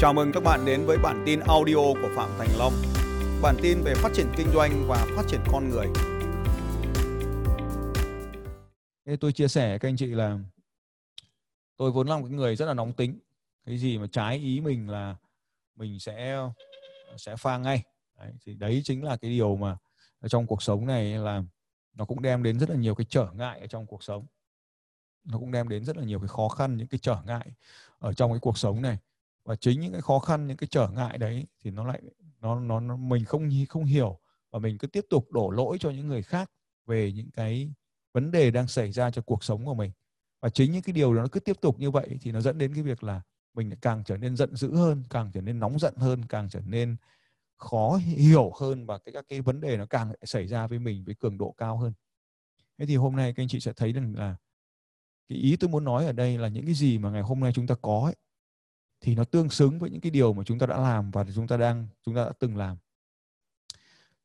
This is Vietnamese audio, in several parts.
Chào mừng các bạn đến với bản tin audio của Phạm Thành Long. Bản tin về phát triển kinh doanh và phát triển con người. Thế tôi chia sẻ các anh chị là tôi vốn là một người rất là nóng tính. Cái gì mà trái ý mình là mình sẽ sẽ pha ngay. Đấy, thì đấy chính là cái điều mà trong cuộc sống này là nó cũng đem đến rất là nhiều cái trở ngại ở trong cuộc sống nó cũng đem đến rất là nhiều cái khó khăn những cái trở ngại ở trong cái cuộc sống này và chính những cái khó khăn những cái trở ngại đấy thì nó lại nó nó, nó mình không không hiểu và mình cứ tiếp tục đổ lỗi cho những người khác về những cái vấn đề đang xảy ra cho cuộc sống của mình. Và chính những cái điều đó nó cứ tiếp tục như vậy thì nó dẫn đến cái việc là mình càng trở nên giận dữ hơn càng trở nên nóng giận hơn càng trở nên khó hiểu hơn và cái các cái vấn đề nó càng xảy ra với mình với cường độ cao hơn. Thế thì hôm nay các anh chị sẽ thấy rằng là cái ý tôi muốn nói ở đây là những cái gì mà ngày hôm nay chúng ta có ấy, thì nó tương xứng với những cái điều mà chúng ta đã làm và chúng ta đang, chúng ta đã từng làm.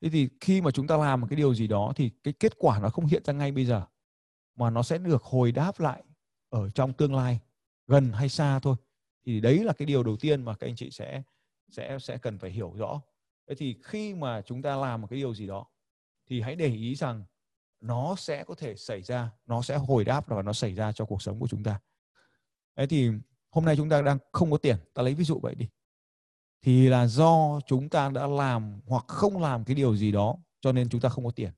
Thế thì khi mà chúng ta làm một cái điều gì đó thì cái kết quả nó không hiện ra ngay bây giờ, mà nó sẽ được hồi đáp lại ở trong tương lai, gần hay xa thôi. Thì đấy là cái điều đầu tiên mà các anh chị sẽ sẽ sẽ cần phải hiểu rõ. Thế thì khi mà chúng ta làm một cái điều gì đó, thì hãy để ý rằng nó sẽ có thể xảy ra, nó sẽ hồi đáp và nó xảy ra cho cuộc sống của chúng ta. Thế thì hôm nay chúng ta đang không có tiền ta lấy ví dụ vậy đi. Thì là do chúng ta đã làm hoặc không làm cái điều gì đó cho nên chúng ta không có tiền.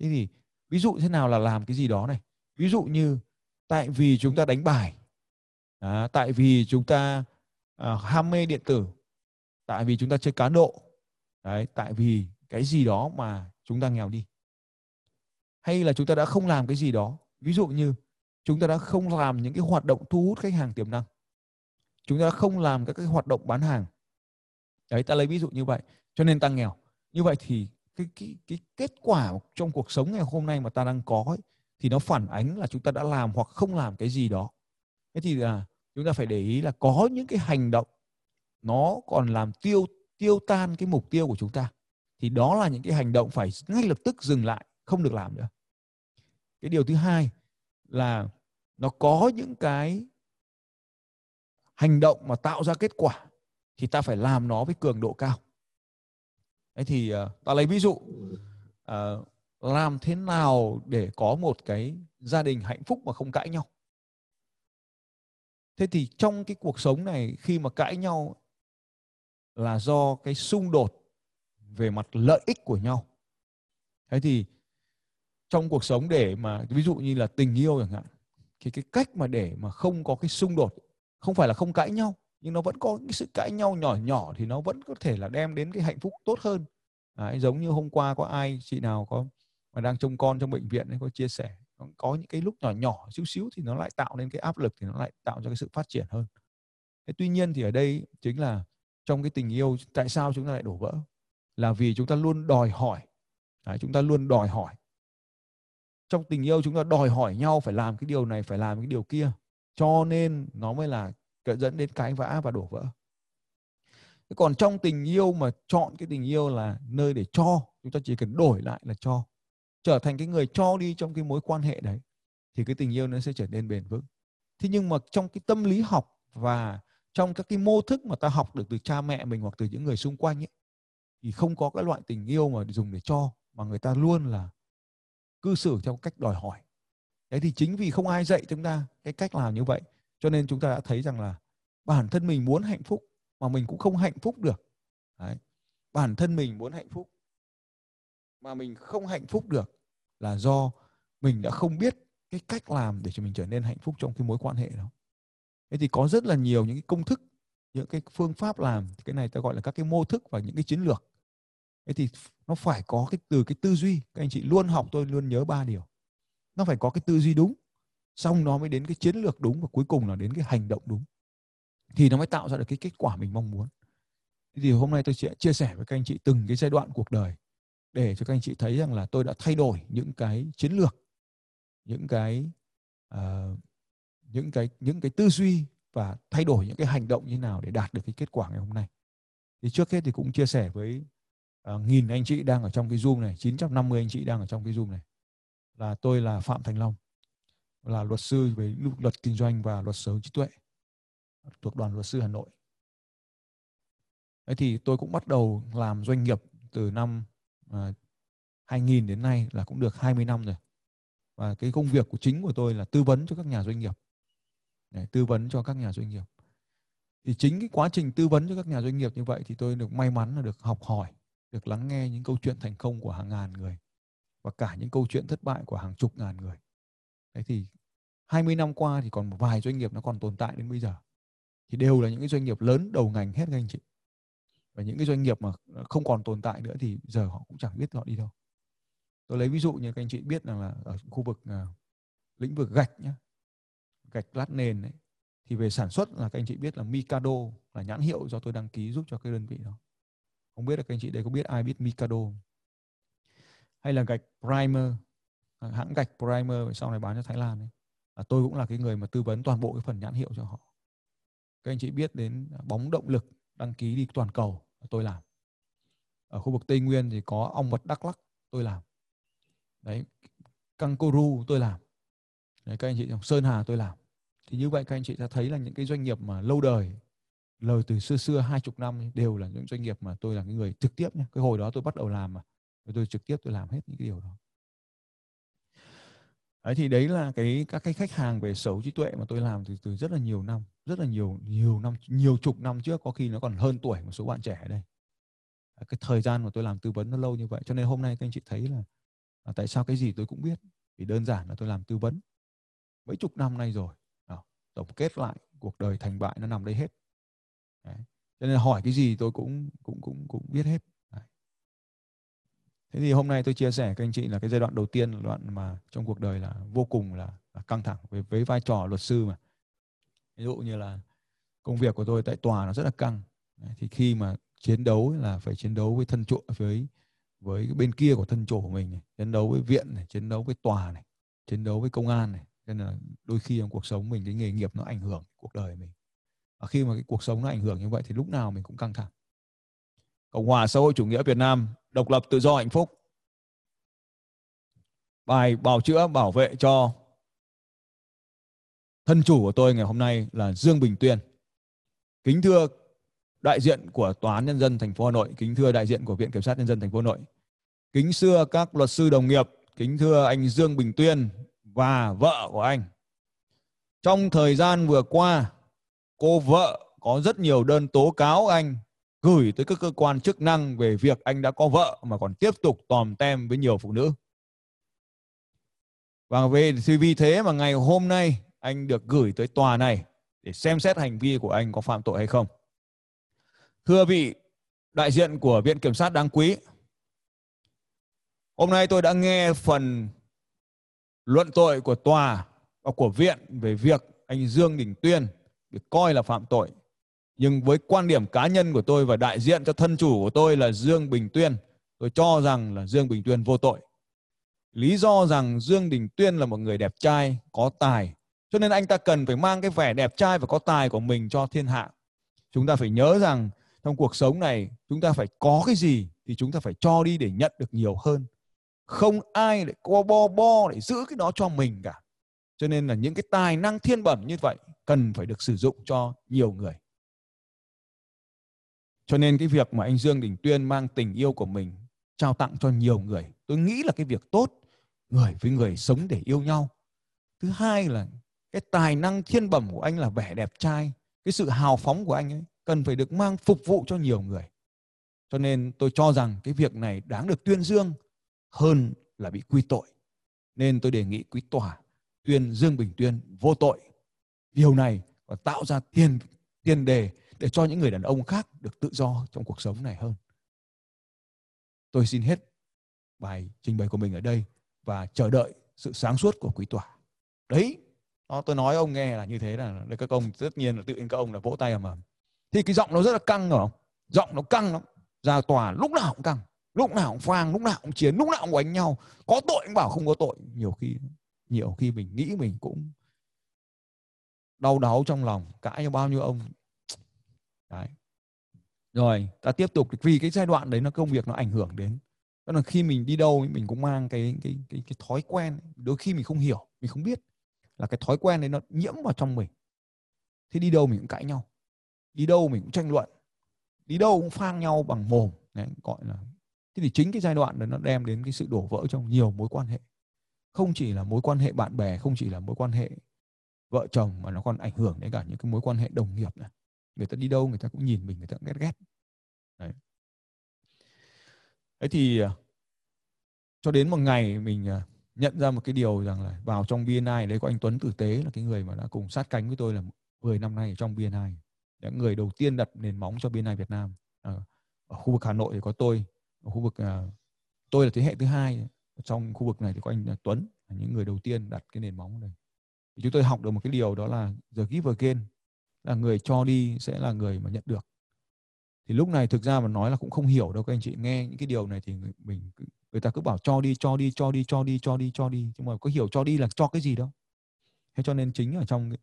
Thế thì ví dụ thế nào là làm cái gì đó này? Ví dụ như tại vì chúng ta đánh bài à, tại vì chúng ta à, ham mê điện tử tại vì chúng ta chơi cá độ đấy tại vì cái gì đó mà chúng ta nghèo đi. Hay là chúng ta đã không làm cái gì đó ví dụ như chúng ta đã không làm những cái hoạt động thu hút khách hàng tiềm năng. Chúng ta đã không làm các cái hoạt động bán hàng. Đấy ta lấy ví dụ như vậy. Cho nên ta nghèo. Như vậy thì cái cái cái kết quả trong cuộc sống ngày hôm nay mà ta đang có ấy, thì nó phản ánh là chúng ta đã làm hoặc không làm cái gì đó. Thế thì là chúng ta phải để ý là có những cái hành động nó còn làm tiêu tiêu tan cái mục tiêu của chúng ta. Thì đó là những cái hành động phải ngay lập tức dừng lại không được làm nữa. Cái điều thứ hai là nó có những cái hành động mà tạo ra kết quả thì ta phải làm nó với cường độ cao. Thế thì ờ, ta lấy ví dụ ờ, làm thế nào để có một cái gia đình hạnh phúc mà không cãi nhau. Thế thì trong cái cuộc sống này khi mà cãi nhau là do cái xung đột về mặt lợi ích của nhau. Thế thì trong cuộc sống để mà, ví dụ như là tình yêu chẳng hạn thì cái cách mà để mà không có cái xung đột không phải là không cãi nhau nhưng nó vẫn có cái sự cãi nhau nhỏ nhỏ thì nó vẫn có thể là đem đến cái hạnh phúc tốt hơn. Đấy, giống như hôm qua có ai chị nào có mà đang trông con trong bệnh viện ấy có chia sẻ có những cái lúc nhỏ nhỏ xíu xíu thì nó lại tạo nên cái áp lực thì nó lại tạo cho cái sự phát triển hơn. Thế tuy nhiên thì ở đây chính là trong cái tình yêu tại sao chúng ta lại đổ vỡ? Là vì chúng ta luôn đòi hỏi Đấy, chúng ta luôn đòi hỏi trong tình yêu chúng ta đòi hỏi nhau phải làm cái điều này, phải làm cái điều kia. Cho nên nó mới là dẫn đến cãi vã và đổ vỡ. Còn trong tình yêu mà chọn cái tình yêu là nơi để cho, chúng ta chỉ cần đổi lại là cho. Trở thành cái người cho đi trong cái mối quan hệ đấy, thì cái tình yêu nó sẽ trở nên bền vững. Thế nhưng mà trong cái tâm lý học và trong các cái mô thức mà ta học được từ cha mẹ mình hoặc từ những người xung quanh ấy, thì không có cái loại tình yêu mà dùng để cho, mà người ta luôn là cư xử theo cách đòi hỏi Thế thì chính vì không ai dạy chúng ta cái cách làm như vậy, cho nên chúng ta đã thấy rằng là bản thân mình muốn hạnh phúc mà mình cũng không hạnh phúc được đấy. bản thân mình muốn hạnh phúc mà mình không hạnh phúc được là do mình đã không biết cái cách làm để cho mình trở nên hạnh phúc trong cái mối quan hệ đó thế thì có rất là nhiều những cái công thức, những cái phương pháp làm, cái này ta gọi là các cái mô thức và những cái chiến lược thế thì nó phải có cái từ cái tư duy. Các anh chị luôn học tôi luôn nhớ ba điều. Nó phải có cái tư duy đúng xong nó mới đến cái chiến lược đúng và cuối cùng là đến cái hành động đúng. Thì nó mới tạo ra được cái kết quả mình mong muốn. Thì hôm nay tôi sẽ chia sẻ với các anh chị từng cái giai đoạn cuộc đời để cho các anh chị thấy rằng là tôi đã thay đổi những cái chiến lược những cái uh, những cái những cái tư duy và thay đổi những cái hành động như nào để đạt được cái kết quả ngày hôm nay. Thì trước hết thì cũng chia sẻ với Ờ, nghìn anh chị đang ở trong cái zoom này 950 anh chị đang ở trong cái zoom này là tôi là Phạm Thành Long là luật sư về luật kinh doanh và luật sở hữu trí tuệ thuộc đoàn luật sư Hà Nội Thế thì tôi cũng bắt đầu làm doanh nghiệp từ năm ờ, à, 2000 đến nay là cũng được 20 năm rồi. Và cái công việc của chính của tôi là tư vấn cho các nhà doanh nghiệp. Để tư vấn cho các nhà doanh nghiệp. Thì chính cái quá trình tư vấn cho các nhà doanh nghiệp như vậy thì tôi được may mắn là được học hỏi, được lắng nghe những câu chuyện thành công của hàng ngàn người và cả những câu chuyện thất bại của hàng chục ngàn người. Thế thì 20 năm qua thì còn một vài doanh nghiệp nó còn tồn tại đến bây giờ. Thì đều là những cái doanh nghiệp lớn đầu ngành hết các anh chị. Và những cái doanh nghiệp mà không còn tồn tại nữa thì giờ họ cũng chẳng biết họ đi đâu. Tôi lấy ví dụ như các anh chị biết rằng là ở khu vực uh, lĩnh vực gạch nhé, gạch lát nền ấy, thì về sản xuất là các anh chị biết là Mikado là nhãn hiệu do tôi đăng ký giúp cho cái đơn vị đó. Không biết là các anh chị đây có biết ai biết Mikado hay là gạch primer? À, hãng gạch primer sau này bán cho Thái Lan ấy. À, tôi cũng là cái người mà tư vấn toàn bộ cái phần nhãn hiệu cho họ. Các anh chị biết đến à, bóng động lực đăng ký đi toàn cầu à, tôi làm. Ở khu vực Tây Nguyên thì có ong vật Đắk Lắc tôi làm. Đấy Kangaroo tôi làm. Đấy các anh chị Sơn Hà tôi làm. Thì như vậy các anh chị đã thấy là những cái doanh nghiệp mà lâu đời lời từ xưa xưa hai chục năm đều là những doanh nghiệp mà tôi là cái người trực tiếp nhé cái hồi đó tôi bắt đầu làm mà. Tôi trực tiếp tôi làm hết những cái điều đó. Đấy thì đấy là cái các cái khách hàng về sở trí tuệ mà tôi làm từ từ rất là nhiều năm. Rất là nhiều nhiều năm nhiều chục năm trước có khi nó còn hơn tuổi một số bạn trẻ ở đây cái thời gian mà tôi làm tư vấn nó lâu như vậy. Cho nên hôm nay các anh chị thấy là, là tại sao cái gì tôi cũng biết. Vì đơn giản là tôi làm tư vấn. Mấy chục năm nay rồi. Tổng kết lại cuộc đời thành bại nó nằm đây hết đấy. cho nên hỏi cái gì tôi cũng cũng cũng cũng biết hết đấy. thế thì hôm nay tôi chia sẻ các anh chị là cái giai đoạn đầu tiên là đoạn mà trong cuộc đời là vô cùng là, là căng thẳng với, với vai trò luật sư mà ví dụ như là công việc của tôi tại tòa nó rất là căng đấy. thì khi mà chiến đấu là phải chiến đấu với thân chủ với với bên kia của thân chủ của mình này, chiến đấu với viện này, chiến đấu với tòa này, chiến đấu với công an này, nên là đôi khi trong cuộc sống mình cái nghề nghiệp nó ảnh hưởng cuộc đời mình và khi mà cái cuộc sống nó ảnh hưởng như vậy thì lúc nào mình cũng căng thẳng cộng hòa xã hội chủ nghĩa việt nam độc lập tự do hạnh phúc bài bào chữa bảo vệ cho thân chủ của tôi ngày hôm nay là Dương Bình Tuyên. Kính thưa đại diện của Tòa án Nhân dân thành phố Hà Nội, kính thưa đại diện của Viện Kiểm sát Nhân dân thành phố Hà Nội, kính xưa các luật sư đồng nghiệp, kính thưa anh Dương Bình Tuyên, và vợ của anh. Trong thời gian vừa qua, cô vợ có rất nhiều đơn tố cáo anh gửi tới các cơ quan chức năng về việc anh đã có vợ mà còn tiếp tục tòm tem với nhiều phụ nữ. Và về thì vì thế mà ngày hôm nay anh được gửi tới tòa này để xem xét hành vi của anh có phạm tội hay không. Thưa vị đại diện của Viện Kiểm sát đáng quý, hôm nay tôi đã nghe phần luận tội của tòa và của viện về việc anh Dương Đình Tuyên bị coi là phạm tội. Nhưng với quan điểm cá nhân của tôi và đại diện cho thân chủ của tôi là Dương Bình Tuyên, tôi cho rằng là Dương Bình Tuyên vô tội. Lý do rằng Dương Đình Tuyên là một người đẹp trai, có tài, cho nên anh ta cần phải mang cái vẻ đẹp trai và có tài của mình cho thiên hạ. Chúng ta phải nhớ rằng trong cuộc sống này chúng ta phải có cái gì thì chúng ta phải cho đi để nhận được nhiều hơn không ai lại co bo bo để giữ cái đó cho mình cả cho nên là những cái tài năng thiên bẩm như vậy cần phải được sử dụng cho nhiều người. Cho nên cái việc mà anh Dương Đình Tuyên mang tình yêu của mình trao tặng cho nhiều người, tôi nghĩ là cái việc tốt, người với người sống để yêu nhau. Thứ hai là cái tài năng thiên bẩm của anh là vẻ đẹp trai, cái sự hào phóng của anh ấy cần phải được mang phục vụ cho nhiều người. Cho nên tôi cho rằng cái việc này đáng được tuyên dương hơn là bị quy tội. Nên tôi đề nghị quý tòa tuyên Dương Bình Tuyên vô tội. Điều này và tạo ra tiền tiền đề để cho những người đàn ông khác được tự do trong cuộc sống này hơn. Tôi xin hết bài trình bày của mình ở đây và chờ đợi sự sáng suốt của quý tòa. Đấy, đó, tôi nói ông nghe là như thế là các ông tất nhiên là tự nhiên các ông là vỗ tay mà. Thì cái giọng nó rất là căng rồi không? Giọng nó căng lắm. Ra tòa lúc nào cũng căng lúc nào cũng phang lúc nào cũng chiến lúc nào cũng đánh nhau có tội cũng bảo không có tội nhiều khi nhiều khi mình nghĩ mình cũng đau đáu trong lòng cãi cho bao nhiêu ông. Đấy. Rồi ta tiếp tục vì cái giai đoạn đấy nó công việc nó ảnh hưởng đến. Đó là khi mình đi đâu mình cũng mang cái cái cái cái thói quen đôi khi mình không hiểu mình không biết là cái thói quen đấy nó nhiễm vào trong mình. Thế đi đâu mình cũng cãi nhau. Đi đâu mình cũng tranh luận. Đi đâu cũng phang nhau bằng mồm. Đấy, gọi là thế thì chính cái giai đoạn đó nó đem đến cái sự đổ vỡ trong nhiều mối quan hệ không chỉ là mối quan hệ bạn bè không chỉ là mối quan hệ vợ chồng mà nó còn ảnh hưởng đến cả những cái mối quan hệ đồng nghiệp này. Người ta đi đâu người ta cũng nhìn mình người ta cũng ghét ghét. Đấy. Thế thì à, cho đến một ngày mình à, nhận ra một cái điều rằng là vào trong BNI đấy có anh Tuấn Tử Tế là cái người mà đã cùng sát cánh với tôi là 10 năm nay ở trong BNI những người đầu tiên đặt nền móng cho BNI Việt Nam. Ở, ở khu vực Hà Nội thì có tôi ở khu vực à, tôi là thế hệ thứ hai trong khu vực này thì có anh Tuấn là những người đầu tiên đặt cái nền móng này thì chúng tôi học được một cái điều đó là the giver gain là người cho đi sẽ là người mà nhận được. Thì lúc này thực ra mà nói là cũng không hiểu đâu các anh chị nghe những cái điều này thì mình người ta cứ bảo cho đi cho đi cho đi cho đi cho đi cho đi nhưng mà có hiểu cho đi là cho cái gì đâu. Thế cho nên chính ở trong cái,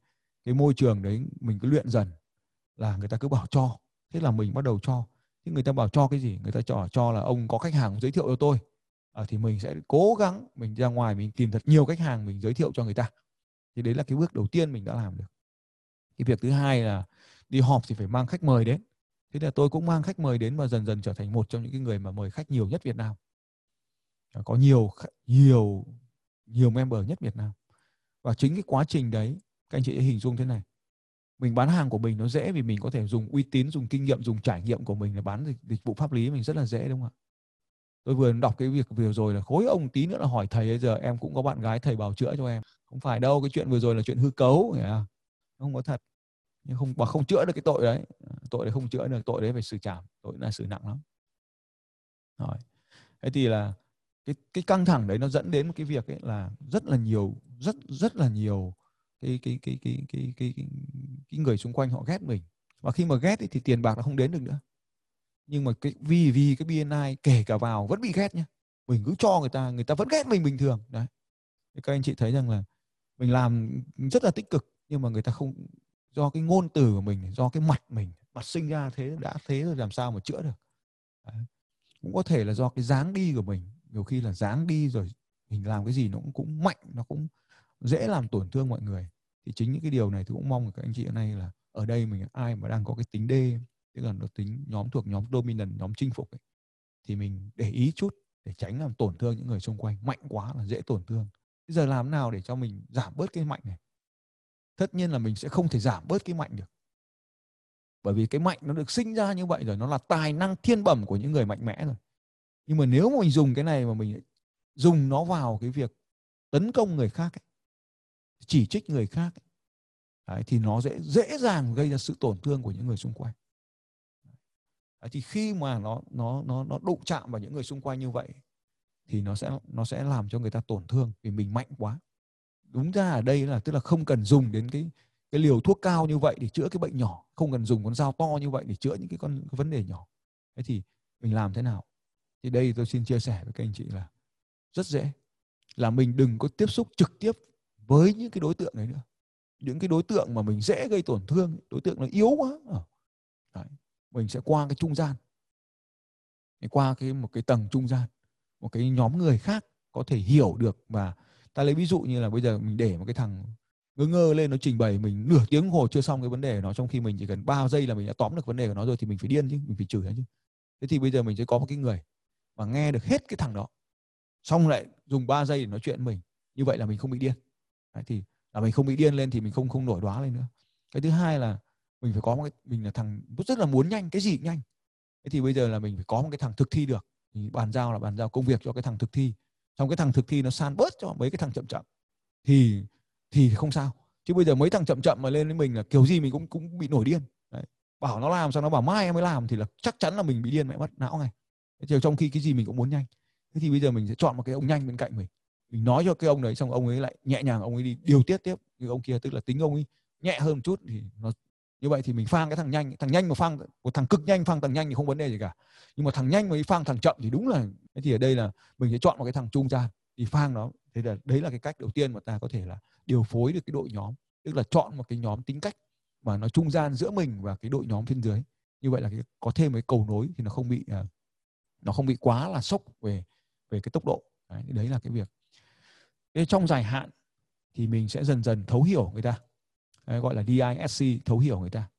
cái môi trường đấy mình cứ luyện dần là người ta cứ bảo cho. Thế là mình bắt đầu cho. Thế người ta bảo cho cái gì? Người ta cho cho là ông có khách hàng giới thiệu cho tôi à, thì mình sẽ cố gắng mình ra ngoài mình tìm thật nhiều khách hàng mình giới thiệu cho người ta. Thì đấy là cái bước đầu tiên mình đã làm được. Cái việc thứ hai là đi họp thì phải mang khách mời đến. Thế là tôi cũng mang khách mời đến và dần dần trở thành một trong những cái người mà mời khách nhiều nhất Việt Nam. Có nhiều nhiều nhiều member nhất Việt Nam. Và chính cái quá trình đấy các anh chị hình dung thế này. Mình bán hàng của mình nó dễ vì mình có thể dùng uy tín dùng kinh nghiệm dùng trải nghiệm của mình để bán dịch, dịch vụ pháp lý mình rất là dễ đúng không ạ? Tôi vừa đọc cái việc vừa rồi là khối ông tí nữa là hỏi thầy bây giờ em cũng có bạn gái thầy bảo chữa cho em. Không phải đâu cái chuyện vừa rồi là chuyện hư cấu không? không có thật. Nhưng không mà không chữa được cái tội đấy. Tội đấy không chữa được tội đấy phải xử trảm. Tội là xử nặng lắm. Rồi. Thế thì là cái cái căng thẳng đấy nó dẫn đến một cái việc ấy là rất là nhiều rất rất là nhiều cái cái cái cái cái cái cái, cái người xung quanh họ ghét mình. Và khi mà ghét ấy, thì tiền bạc nó không đến được nữa nhưng mà cái vì vì cái BNI kể cả vào vẫn bị ghét nhá. Mình cứ cho người ta người ta vẫn ghét mình bình thường. Đấy. Thì các anh chị thấy rằng là mình làm rất là tích cực nhưng mà người ta không do cái ngôn từ của mình do cái mặt mình mặt sinh ra thế đã thế rồi làm sao mà chữa được. Đấy. cũng có thể là do cái dáng đi của mình. Nhiều khi là dáng đi rồi mình làm cái gì nó cũng, cũng mạnh nó cũng dễ làm tổn thương mọi người. Thì chính những cái điều này tôi cũng mong các anh chị ở đây là ở đây mình ai mà đang có cái tính đê tức là nó tính nhóm thuộc nhóm dominant nhóm chinh phục ấy, thì mình để ý chút để tránh làm tổn thương những người xung quanh. Mạnh quá là dễ tổn thương. Bây giờ làm nào để cho mình giảm bớt cái mạnh này? Tất nhiên là mình sẽ không thể giảm bớt cái mạnh được. Bởi vì cái mạnh nó được sinh ra như vậy rồi nó là tài năng thiên bẩm của những người mạnh mẽ rồi. Nhưng mà nếu mà mình dùng cái này mà mình dùng nó vào cái việc tấn công người khác ấy, chỉ trích người khác ấy, đấy, thì nó dễ dễ dàng gây ra sự tổn thương của những người xung quanh đấy, thì khi mà nó nó nó nó đụng chạm vào những người xung quanh như vậy thì nó sẽ nó sẽ làm cho người ta tổn thương vì mình mạnh quá. Đúng ra ở đây là tức là không cần dùng đến cái cái liều thuốc cao như vậy để chữa cái bệnh nhỏ. Không cần dùng con dao to như vậy để chữa những cái con cái vấn đề nhỏ. Thế thì mình làm thế nào? Thì đây tôi xin chia sẻ với các anh chị là rất dễ. Là mình đừng có tiếp xúc trực tiếp với những cái đối tượng đấy nữa. Những cái đối tượng mà mình dễ gây tổn thương đối tượng nó yếu quá. Ờ. Đấy mình sẽ qua cái trung gian. Qua cái một cái tầng trung gian một cái nhóm người khác có thể hiểu được và ta lấy ví dụ như là bây giờ mình để một cái thằng ngơ ngơ lên nó trình bày mình nửa tiếng hồ chưa xong cái vấn đề của nó trong khi mình chỉ cần 3 giây là mình đã tóm được vấn đề của nó rồi thì mình phải điên chứ mình phải chửi nó chứ. Thế thì bây giờ mình sẽ có một cái người mà nghe được hết cái thằng đó xong lại dùng 3 giây để nói chuyện với mình. Như vậy là mình không bị điên. Đấy, thì là mình không bị điên lên thì mình không không nổi đoá lên nữa. Cái thứ hai là mình phải có một cái, mình là thằng rất là muốn nhanh, cái gì nhanh. Thế thì bây giờ là mình phải có một cái thằng thực thi được. Thì bàn giao là bàn giao công việc cho cái thằng thực thi. Xong cái thằng thực thi nó san bớt cho mấy cái thằng chậm chậm. Thì thì không sao. Chứ bây giờ mấy thằng chậm chậm mà lên với mình là kiểu gì mình cũng cũng bị nổi điên. Đấy. bảo nó làm sao nó bảo mai em mới làm thì là chắc chắn là mình bị điên mẹ mất, não ngay. Thế trong khi cái gì mình cũng muốn nhanh. Thế thì bây giờ mình sẽ chọn một cái ông nhanh bên cạnh mình. Mình nói cho cái ông đấy xong ông ấy lại nhẹ nhàng, ông ấy đi điều tiết tiếp. Như ông kia, tức là tính ông ấy nhẹ hơn một chút thì nó như vậy thì mình phang cái thằng nhanh. Thằng nhanh mà phang một thằng cực nhanh phang thằng nhanh thì không vấn đề gì cả. Nhưng mà thằng nhanh mà phang thằng chậm thì đúng là thì ở đây là mình sẽ chọn một cái thằng trung gian thì phang nó. Thế là đấy là cái cách đầu tiên mà ta có thể là điều phối được cái đội nhóm. Tức là chọn một cái nhóm tính cách mà nó trung gian giữa mình và cái đội nhóm bên dưới. Như vậy là cái, có thêm cái cầu nối thì nó không bị à, nó không bị quá là sốc về về cái tốc độ. Đấy, đấy là cái việc. Thế trong dài hạn thì mình sẽ dần dần thấu hiểu người ta đấy, gọi là DISC thấu hiểu người ta.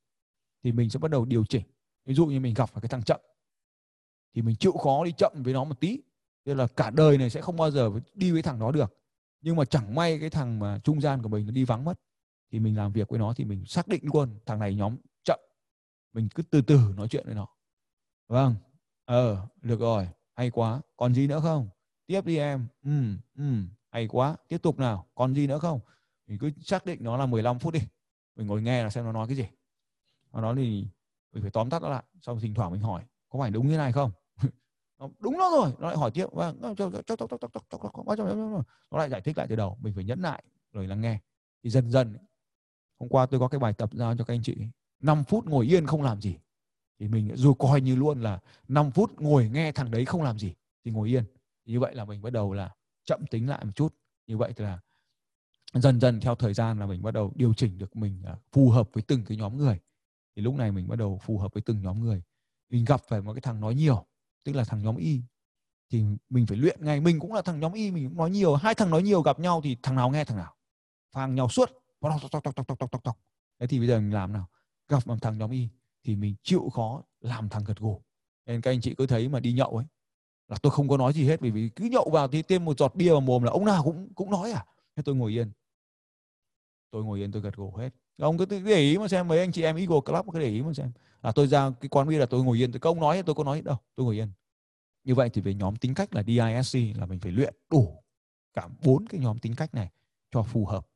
Thì mình sẽ bắt đầu điều chỉnh. Ví dụ như mình gặp phải cái thằng chậm. Thì mình chịu khó đi chậm với nó một tí. Nên là cả đời này sẽ không bao giờ đi với thằng đó được. Nhưng mà chẳng may cái thằng mà trung gian của mình nó đi vắng mất. Thì mình làm việc với nó thì mình xác định luôn thằng này nhóm chậm. Mình cứ từ từ nói chuyện với nó. Vâng. Ờ được rồi. Hay quá. Còn gì nữa không? Tiếp đi em. Ừ ừ. Hay quá. Tiếp tục nào. Còn gì nữa không? Mình cứ xác định nó là 15 phút đi mình ngồi nghe là xem nó nói cái gì nó nói thì mình phải tóm tắt nó lại xong thỉnh thoảng mình hỏi có phải đúng như này không đúng đó rồi nó lại hỏi tiếp và nó lại giải thích lại từ đầu mình phải nhẫn lại rồi lắng nghe thì dần dần hôm qua tôi có cái bài tập giao cho các anh chị 5 phút ngồi yên không làm gì thì mình dù coi như luôn là 5 phút ngồi nghe thằng đấy không làm gì thì ngồi yên thì như vậy là mình bắt đầu là chậm tính lại một chút như vậy thì là dần dần theo thời gian là mình bắt đầu điều chỉnh được mình à, phù hợp với từng cái nhóm người. Thì lúc này mình bắt đầu phù hợp với từng nhóm người. Mình gặp phải một cái thằng nói nhiều, tức là thằng nhóm y. Thì mình phải luyện ngay. Mình cũng là thằng nhóm y, mình cũng nói nhiều. Hai thằng nói nhiều gặp nhau thì thằng nào nghe thằng nào. Phang nhau suốt. Tóc tóc tóc tóc tóc tóc tóc thế thì bây giờ mình làm nào? Gặp một thằng nhóm y thì mình chịu khó làm thằng gật gù. Nên các anh chị cứ thấy mà đi nhậu ấy, là tôi không có nói gì hết vì vì cứ nhậu vào thì thêm một giọt bia vào mồm là ông nào cũng cũng nói à? Thế tôi ngồi yên. Tôi ngồi yên, tôi gật gù hết. Ông cứ để ý mà xem mấy anh chị em Eagle Club, cứ để ý mà xem. À tôi ra cái quán bia là tôi ngồi yên. Tôi không nói tôi có nói đâu, tôi ngồi yên. Như vậy thì về nhóm tính cách là DISC là mình phải luyện đủ cả bốn cái nhóm tính cách này cho phù hợp.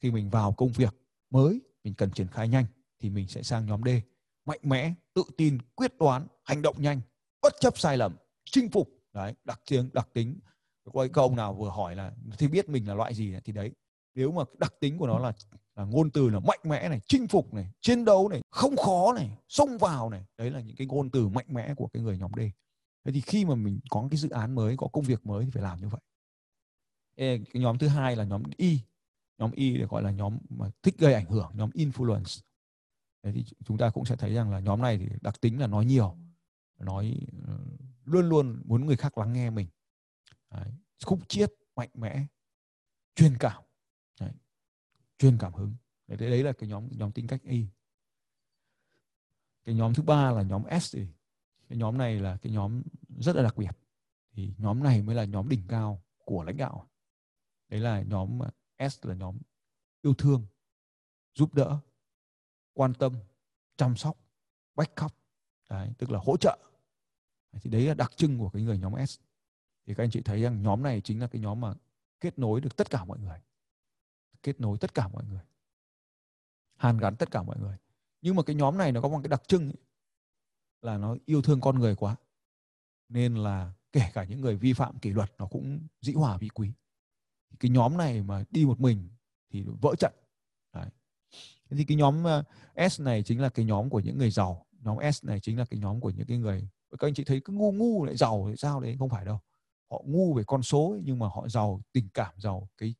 Khi mình vào công việc mới, mình cần triển khai nhanh, thì mình sẽ sang nhóm D. Mạnh mẽ, tự tin, quyết đoán, hành động nhanh, bất chấp sai lầm, chinh phục. Đấy, đặc trưng đặc tính có các ông nào vừa hỏi là thì biết mình là loại gì thì đấy nếu mà đặc tính của nó là là ngôn từ là mạnh mẽ này chinh phục này chiến đấu này không khó này xông vào này đấy là những cái ngôn từ mạnh mẽ của cái người nhóm D. Thế thì khi mà mình có cái dự án mới có công việc mới thì phải làm như vậy. Ê, cái nhóm thứ hai là nhóm Y. Nhóm Y được gọi là nhóm mà thích gây ảnh hưởng nhóm influence. Thế thì chúng ta cũng sẽ thấy rằng là nhóm này thì đặc tính là nói nhiều nói ờ, luôn luôn muốn người khác lắng nghe mình đấy. khúc chiết mạnh mẽ truyền cảm. Đấy. truyền cảm hứng. Đấy, đấy là cái nhóm nhóm tính cách y cái nhóm thứ ba là nhóm s thì cái nhóm này là cái nhóm rất là đặc biệt. Thì nhóm này mới là nhóm đỉnh cao của lãnh đạo. Đấy là nhóm uh, S là nhóm yêu thương giúp đỡ quan tâm chăm sóc backup. Đấy, tức là hỗ trợ. Thì đấy là đặc trưng của cái người nhóm S thì các anh chị thấy rằng nhóm này chính là cái nhóm mà kết nối được tất cả mọi người. Kết nối tất cả mọi người. Hàn gắn tất cả mọi người. Nhưng mà cái nhóm này nó có một cái đặc trưng ấy, là nó yêu thương con người quá. Nên là kể cả những người vi phạm kỷ luật nó cũng dĩ hòa vi quý. Cái nhóm này mà đi một mình thì vỡ trận. Đấy. Thì cái nhóm ờ, S này chính là cái nhóm của những người giàu. Nhóm S này chính là cái nhóm của những cái người các anh chị thấy cứ ngu ngu lại giàu thì sao đấy? Không phải đâu họ ngu về con số ấy, nhưng mà họ giàu tình cảm giàu cái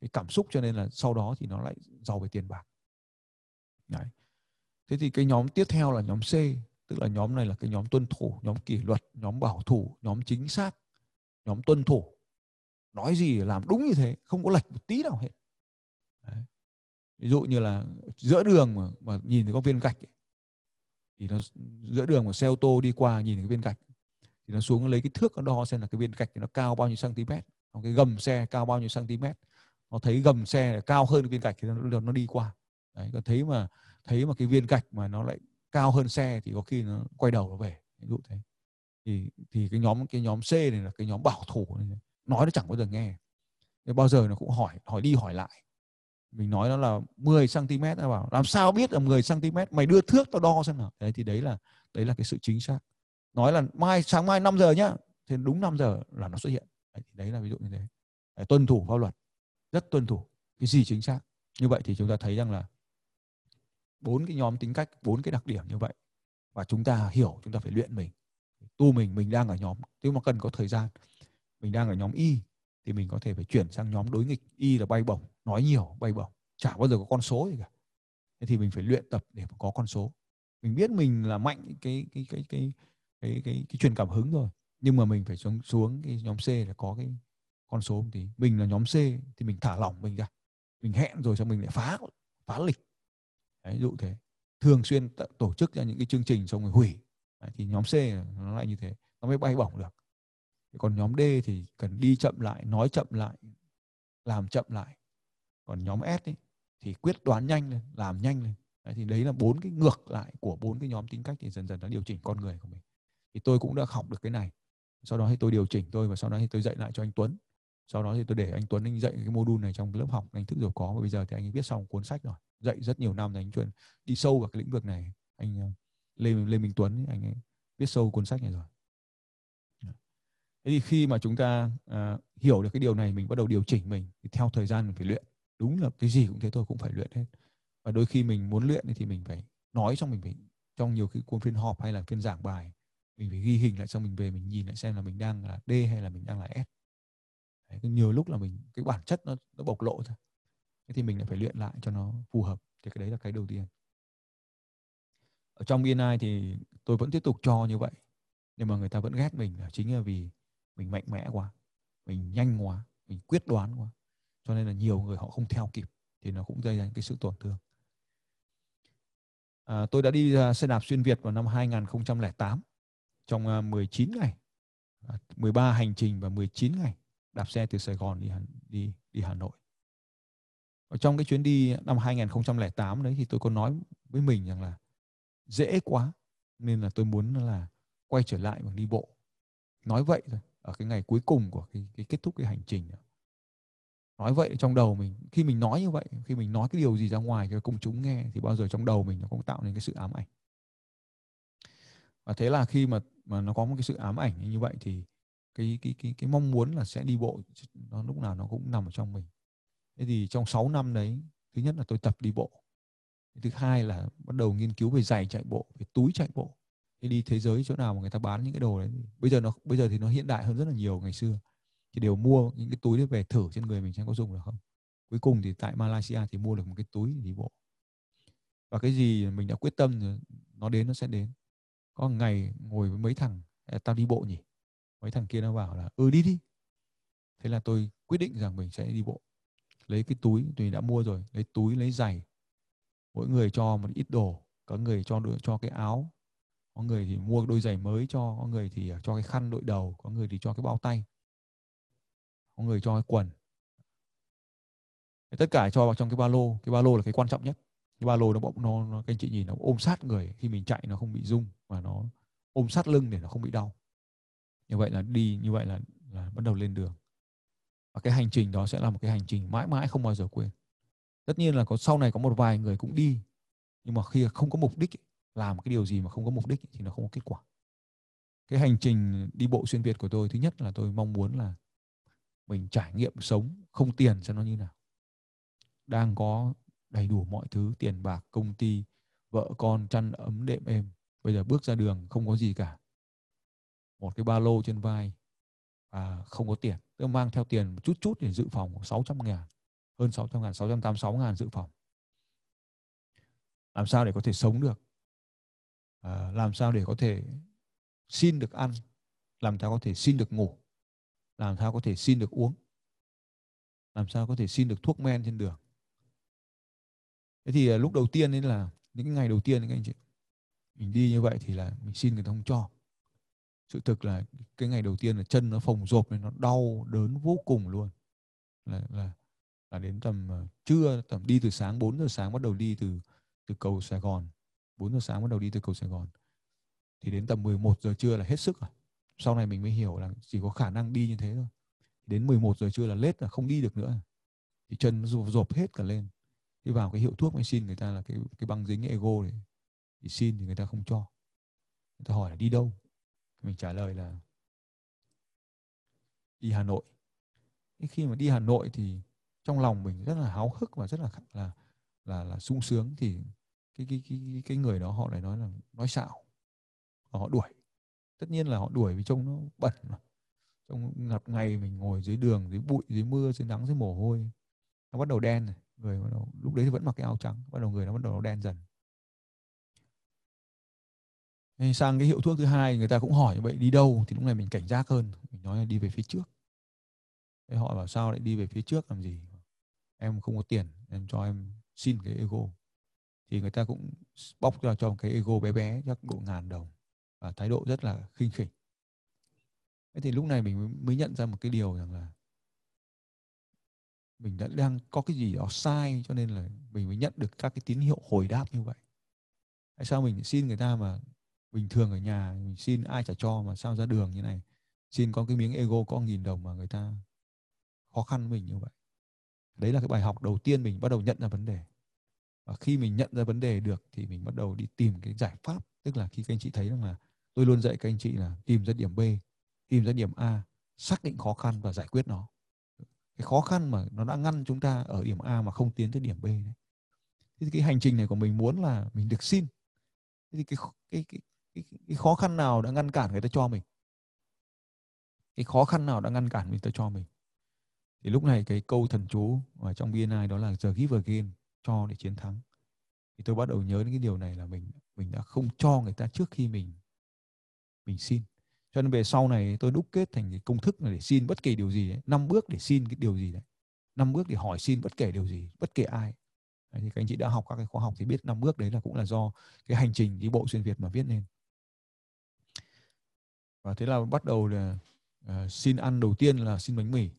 cái cảm xúc cho nên là sau đó thì nó lại giàu về tiền bạc. Đấy. Thế thì cái nhóm tiếp theo là nhóm C tức là nhóm này là cái nhóm tuân thủ nhóm kỷ luật nhóm bảo thủ nhóm chính xác nhóm tuân thủ. Nói gì làm đúng như thế không có lệch một tí nào hết. Đấy. ví dụ như là giữa đường mà, mà nhìn thấy có viên gạch ấy, thì nó giữa đường mà xe ô tô đi qua nhìn thấy cái viên gạch thì nó xuống lấy cái thước nó đo xem là cái viên gạch nó cao bao nhiêu cm còn cái gầm xe cao bao nhiêu cm nó thấy gầm xe là cao hơn cái viên gạch thì nó, nó đi qua. Đấy còn thấy mà thấy mà cái viên gạch mà nó lại cao hơn xe thì có khi nó quay đầu nó về. Ví dụ thế. Thì thì cái nhóm cái nhóm C này là cái nhóm bảo thủ này. Nói nó chẳng bao giờ nghe. Thế bao giờ nó cũng hỏi hỏi đi hỏi lại. Mình nói nó là 10 cm nó bảo làm sao biết là 10 cm mày đưa thước tao đo xem nào. Đấy thì đấy là đấy là cái sự chính xác nói là mai sáng mai 5 giờ nhá. Thì đúng 5 giờ là nó xuất hiện. Đấy, đấy là ví dụ như thế. Đấy, tuân thủ pháp luật. Rất tuân thủ. Cái gì chính xác? Như vậy thì chúng ta thấy rằng là bốn cái nhóm tính cách bốn cái đặc điểm như vậy. Và chúng ta hiểu chúng ta phải luyện mình. Tu mình mình đang ở nhóm. Nếu mà cần có thời gian mình đang ở nhóm y thì mình có thể phải chuyển sang nhóm đối nghịch. Y là bay bổng nói nhiều bay bổng. Chả bao giờ có con số gì cả. Thế thì mình phải luyện tập để có con số. Mình biết mình là mạnh cái cái cái cái cái cái, cái, truyền cảm hứng rồi nhưng mà mình phải xuống xuống cái nhóm C là có cái con số một tí. Mình là nhóm C thì mình thả lỏng mình ra. Mình hẹn rồi cho mình lại phá phá lịch. Đấy, dụ thế. Thường xuyên tổ chức ra những cái chương trình xong rồi hủy. Đấy, thì nhóm C nó lại như thế. Nó mới bay bổng được. Còn nhóm D thì cần đi chậm lại nói chậm lại làm chậm lại. Còn nhóm S ấy, thì quyết đoán nhanh lên làm nhanh lên. Đấy, thì đấy là bốn cái ngược lại của bốn cái nhóm tính cách thì dần dần nó điều chỉnh con người của mình thì tôi cũng đã học được cái này. Sau đó thì tôi điều chỉnh tôi và sau đó thì tôi dạy lại cho anh Tuấn. Sau đó thì tôi để anh Tuấn anh dạy cái module này trong lớp học anh thức giàu có. Và bây giờ thì anh ấy viết xong cuốn sách rồi dạy rất nhiều năm rồi anh chuyên đi sâu vào cái lĩnh vực này. Anh ờ, Lê Lê Minh Tuấn anh ấy viết sâu cuốn sách này rồi. Dạ. Thế thì khi mà chúng ta à, hiểu được cái điều này mình bắt đầu điều chỉnh mình thì theo thời gian mình phải luyện. Đúng là cái gì cũng thế thôi cũng phải luyện hết. Và đôi khi mình muốn luyện thì mình phải nói xong mình phải trong nhiều cái cuốn phiên họp hay là phiên giảng bài mình phải ghi hình lại xong mình về mình nhìn lại xem là mình đang là D hay là mình đang là S. Đấy, nhiều lúc là mình cái bản chất nó nó bộc lộ thôi. Thế thì mình lại phải luyện lại cho nó phù hợp. Thì cái đấy là cái đầu tiên. Ở trong BNI thì tôi vẫn tiếp tục cho như vậy nhưng mà người ta vẫn ghét mình là chính là vì mình mạnh mẽ quá mình nhanh quá mình quyết đoán quá. Cho nên là nhiều người họ không theo kịp thì nó cũng gây ra những cái sự tổn thương. À, tôi đã đi à, xe đạp xuyên Việt vào năm 2008 trong à, 19 ngày à, 13 hành trình và 19 ngày đạp xe từ Sài Gòn đi đi đi Hà Nội. Ở trong cái chuyến đi năm 2008 đấy thì tôi có nói với mình rằng là dễ quá nên là tôi muốn là quay trở lại bằng đi bộ. Nói vậy thôi ở cái ngày cuối cùng của cái, cái kết thúc cái hành trình nói vậy trong đầu mình khi mình nói như vậy khi mình nói cái điều gì ra ngoài cho công chúng nghe thì bao giờ trong đầu mình nó cũng tạo nên cái sự ám ảnh và thế là khi mà mà nó có một cái sự ám ảnh như vậy thì cái cái cái cái mong muốn là sẽ đi bộ, nó lúc nào nó cũng nằm ở trong mình. Thế thì trong 6 năm đấy, thứ nhất là tôi tập đi bộ. Thứ hai là bắt đầu nghiên cứu về giày chạy bộ, về túi chạy bộ. Thế đi thế giới chỗ nào mà người ta bán những cái đồ đấy bây giờ nó, bây giờ thì nó hiện đại hơn rất là nhiều ngày xưa. Thì đều mua những cái túi đấy về thử trên người mình xem có dùng được không. Cuối cùng thì tại Malaysia thì mua được một cái túi đi bộ. Và cái gì mình đã quyết tâm nó đến, nó sẽ đến có một ngày ngồi với mấy thằng tao đi bộ nhỉ? Mấy thằng kia nó bảo là ừ đi đi. Thế là tôi quyết định rằng mình sẽ đi bộ. Lấy cái túi, tôi đã mua rồi, lấy túi, lấy giày. Mỗi người cho một ít đồ, có người cho cho cái áo, có người thì mua đôi giày mới cho, có người thì à, cho cái khăn đội đầu, có người thì cho cái bao tay, có người cho cái quần. Tất cả cho vào trong cái ba lô, cái ba lô là cái quan trọng nhất cái ba lô nó bỗng nó, nó các anh chị nhìn nó ôm sát người khi mình chạy nó không bị rung và nó ôm sát lưng để nó không bị đau. Như vậy là đi như vậy là là bắt đầu lên đường. Và cái hành trình đó sẽ là một cái hành trình mãi mãi không bao giờ quên. Tất nhiên là có sau này có một vài người cũng đi nhưng mà khi không có mục đích làm cái điều gì mà không có mục đích thì nó không có kết quả. Cái hành trình đi bộ xuyên việt của tôi thứ nhất là tôi mong muốn là mình trải nghiệm sống không tiền xem nó như nào. Đang có đầy đủ mọi thứ tiền bạc công ty vợ con chăn ấm đệm êm. Bây giờ bước ra đường không có gì cả. Một cái ba lô trên vai. Và không có tiền. Tôi mang theo tiền một chút chút để dự phòng 600 ngàn. Hơn 600 ngàn 686 ngàn dự phòng. Làm sao để có thể sống được? À, làm sao để có thể xin được ăn? Làm sao có thể xin được ngủ? Làm sao có thể xin được uống? Làm sao có thể xin được thuốc men trên đường? Thế thì à, lúc đầu tiên ấy là, những cái ngày đầu tiên các anh chị, mình đi như vậy thì là mình xin người ta không cho. Sự thực là cái ngày đầu tiên là chân nó phồng rộp nên nó đau đớn vô cùng luôn. Là là là đến tầm à, trưa, tầm đi từ sáng 4 giờ sáng bắt đầu đi từ từ cầu Sài Gòn. 4 giờ sáng bắt đầu đi từ cầu Sài Gòn. Thì đến tầm 11 giờ trưa là hết sức rồi. Sau này mình mới hiểu là chỉ có khả năng đi như thế thôi. Đến 11 giờ trưa là lết là không đi được nữa. Thì chân rộp hết cả lên đi vào cái hiệu thuốc mới xin người ta là cái cái băng dính ego này thì xin thì người ta không cho. Người ta hỏi là đi đâu? Mình trả lời là đi Hà Nội. Khi mà đi Hà Nội thì trong lòng mình rất là háo hức và rất là là là là sung sướng thì cái cái cái cái người đó họ lại nói là, nói xạo. Và họ đuổi. Tất nhiên là họ đuổi vì trông nó bẩn mà. Trong ngập ngày mình ngồi dưới đường, dưới bụi, dưới mưa, dưới nắng, dưới mồ hôi. Nó bắt đầu đen này người bắt đầu, lúc đấy thì vẫn mặc cái áo trắng, bắt đầu người nó bắt đầu nó đen dần. Nên sang cái hiệu thuốc thứ hai, người ta cũng hỏi như vậy đi đâu? Thì lúc này mình cảnh giác hơn, mình nói là đi về phía trước. Thế họ bảo, sao lại đi về phía trước, làm gì? Em không có tiền, em cho em xin cái ego. Thì người ta cũng bóc ra cho cái ego bé bé, chắc độ ngàn đồng, và thái độ rất là khinh khỉnh. Thế thì lúc này mình mới nhận ra một cái điều rằng là mình đã đang có cái gì đó sai cho nên là mình mới nhận được các cái tín hiệu hồi đáp như vậy. Tại sao mình xin người ta mà bình thường ở nhà mình xin ai trả cho mà sao ra đường như này? Xin có cái miếng ego có nghìn đồng mà người ta khó khăn với mình như vậy. Đấy là cái bài học đầu tiên mình bắt đầu nhận ra vấn đề. Và khi mình nhận ra vấn đề được thì mình bắt đầu đi tìm cái giải pháp. Tức là khi các anh chị thấy rằng là tôi luôn dạy các anh chị là tìm ra điểm B, tìm ra điểm A, xác định khó khăn và giải quyết nó cái khó khăn mà nó đã ngăn chúng ta ở điểm A mà không tiến tới điểm B đấy. Thế thì cái hành trình này của mình muốn là mình được xin. Thế thì cái cái cái cái, cái khó khăn nào đã ngăn cản người ta cho mình? Cái khó khăn nào đã ngăn cản người ta cho mình? Thì lúc này cái câu thần chú ở trong BNI đó là the give again cho để chiến thắng. Thì tôi bắt đầu nhớ đến cái điều này là mình mình đã không cho người ta trước khi mình mình xin cho nên về sau này tôi đúc kết thành cái công thức là để xin bất kỳ điều gì đấy năm bước để xin cái điều gì đấy. Năm bước để hỏi xin bất kể điều gì bất kể ai. Đấy, thì các anh chị đã học các cái khóa học thì biết năm bước đấy là cũng là do cái hành trình đi bộ xuyên việt mà viết nên. Và thế là bắt đầu là uh, xin ăn đầu tiên là xin bánh mì.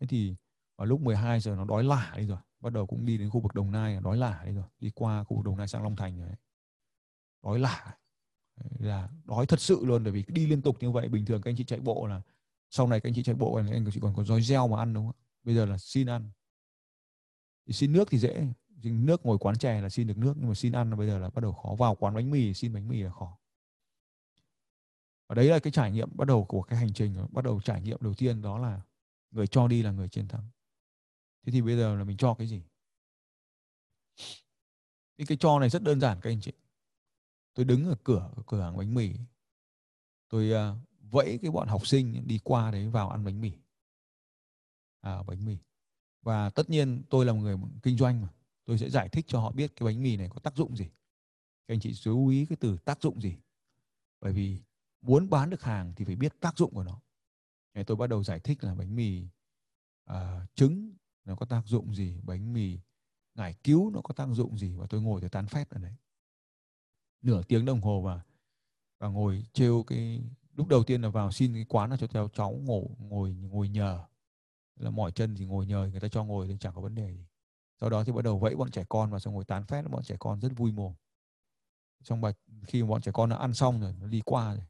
Thế thì vào lúc 12 giờ nó đói lả đi rồi bắt đầu cũng đi đến khu vực đồng nai đói lả đi rồi đi qua khu vực đồng nai sang long thành rồi đấy. đói lả là đói thật sự luôn, bởi vì đi liên tục như vậy, bình thường các anh chị chạy bộ là sau này các anh chị chạy bộ anh chị còn có roi reo mà ăn, đúng không bây giờ là xin ăn. Thì xin nước thì dễ nước ngồi quán chè là xin được nước, nhưng mà xin ăn là bây giờ là bắt đầu khó. Vào quán bánh mì, xin bánh mì là khó. Và đấy là cái trải nghiệm bắt đầu của cái hành trình, bắt đầu trải nghiệm đầu tiên, đó là người cho đi là người chiến thắng. Thế thì bây giờ là mình cho cái gì? Cái cái cho này rất đơn giản các anh chị tôi đứng ở cửa cửa hàng bánh mì. Tôi uh, vẫy cái bọn học sinh đi qua đấy vào ăn bánh mì. À, bánh mì. Và tất nhiên tôi là một người kinh doanh mà. Tôi sẽ giải thích cho họ biết cái bánh mì này có tác dụng gì. Các anh chị chú ý cái từ tác dụng gì. Bởi vì muốn bán được hàng thì phải biết tác dụng của nó. Thế tôi bắt đầu giải thích là bánh mì uh, trứng nó có tác dụng gì bánh mì ngải cứu nó có tác dụng gì và tôi ngồi tôi tán phét ở đấy nửa tiếng đồng hồ và và ngồi trêu cái, lúc đầu tiên là vào xin cái quán là cho theo cháu ngủ, ngồi ngồi nhờ. Là mỏi chân thì ngồi nhờ, người ta cho ngồi thì chẳng có vấn đề gì. Sau đó thì bắt đầu vẫy bọn trẻ con và xong ngồi tán phét, bọn trẻ con rất vui mồm. Trong bài khi bọn trẻ con nó ăn xong rồi, nó đi qua rồi,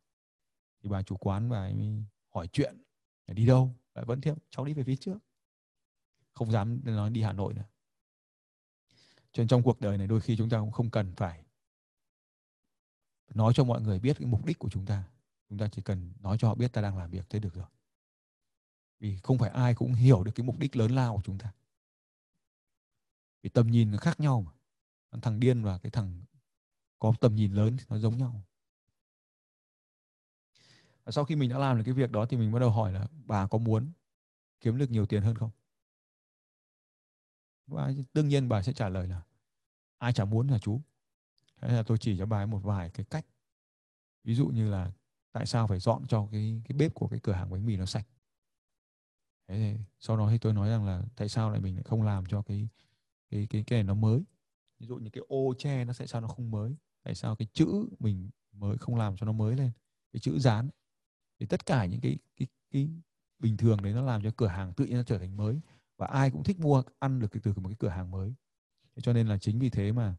thì bà chủ quán bà ấy hỏi chuyện đi đâu? Lại vẫn tiếp cháu đi về phía trước. Không dám nói đi hà nội nữa. Cho nên trong cuộc đời này đôi khi chúng ta cũng không cần phải nói cho mọi người biết cái mục đích của chúng ta. Chúng ta chỉ cần nói cho họ biết ta đang làm việc, thế được rồi. Vì không phải ai cũng hiểu được cái mục đích lớn lao của chúng ta. Vì tầm nhìn nó khác nhau mà. Thằng điên và cái thằng có tầm nhìn lớn thì nó giống nhau. Và sau khi mình đã làm được cái việc đó thì mình bắt đầu hỏi là, bà có muốn kiếm được nhiều tiền hơn không? Và đương nhiên bà sẽ trả lời là, ai chả muốn là chú? Thế là tôi chỉ cho bà ấy một vài cái cách. Ví dụ như là tại sao phải dọn cho cái cái bếp của cái cửa hàng bánh mì nó sạch. Thế thì sau đó thì tôi nói rằng là tại sao lại mình lại không làm cho cái cái cái cái này nó mới. Ví dụ như cái ô tre nó sẽ sao nó không mới? Tại sao cái chữ mình mới không làm cho nó mới lên? Cái chữ dán. Thì tất cả những cái cái cái bình thường đấy nó làm cho cửa hàng tự nhiên nó trở thành mới. Và ai cũng thích mua, ăn được từ một cái cửa hàng mới. Thế cho nên là chính vì thế mà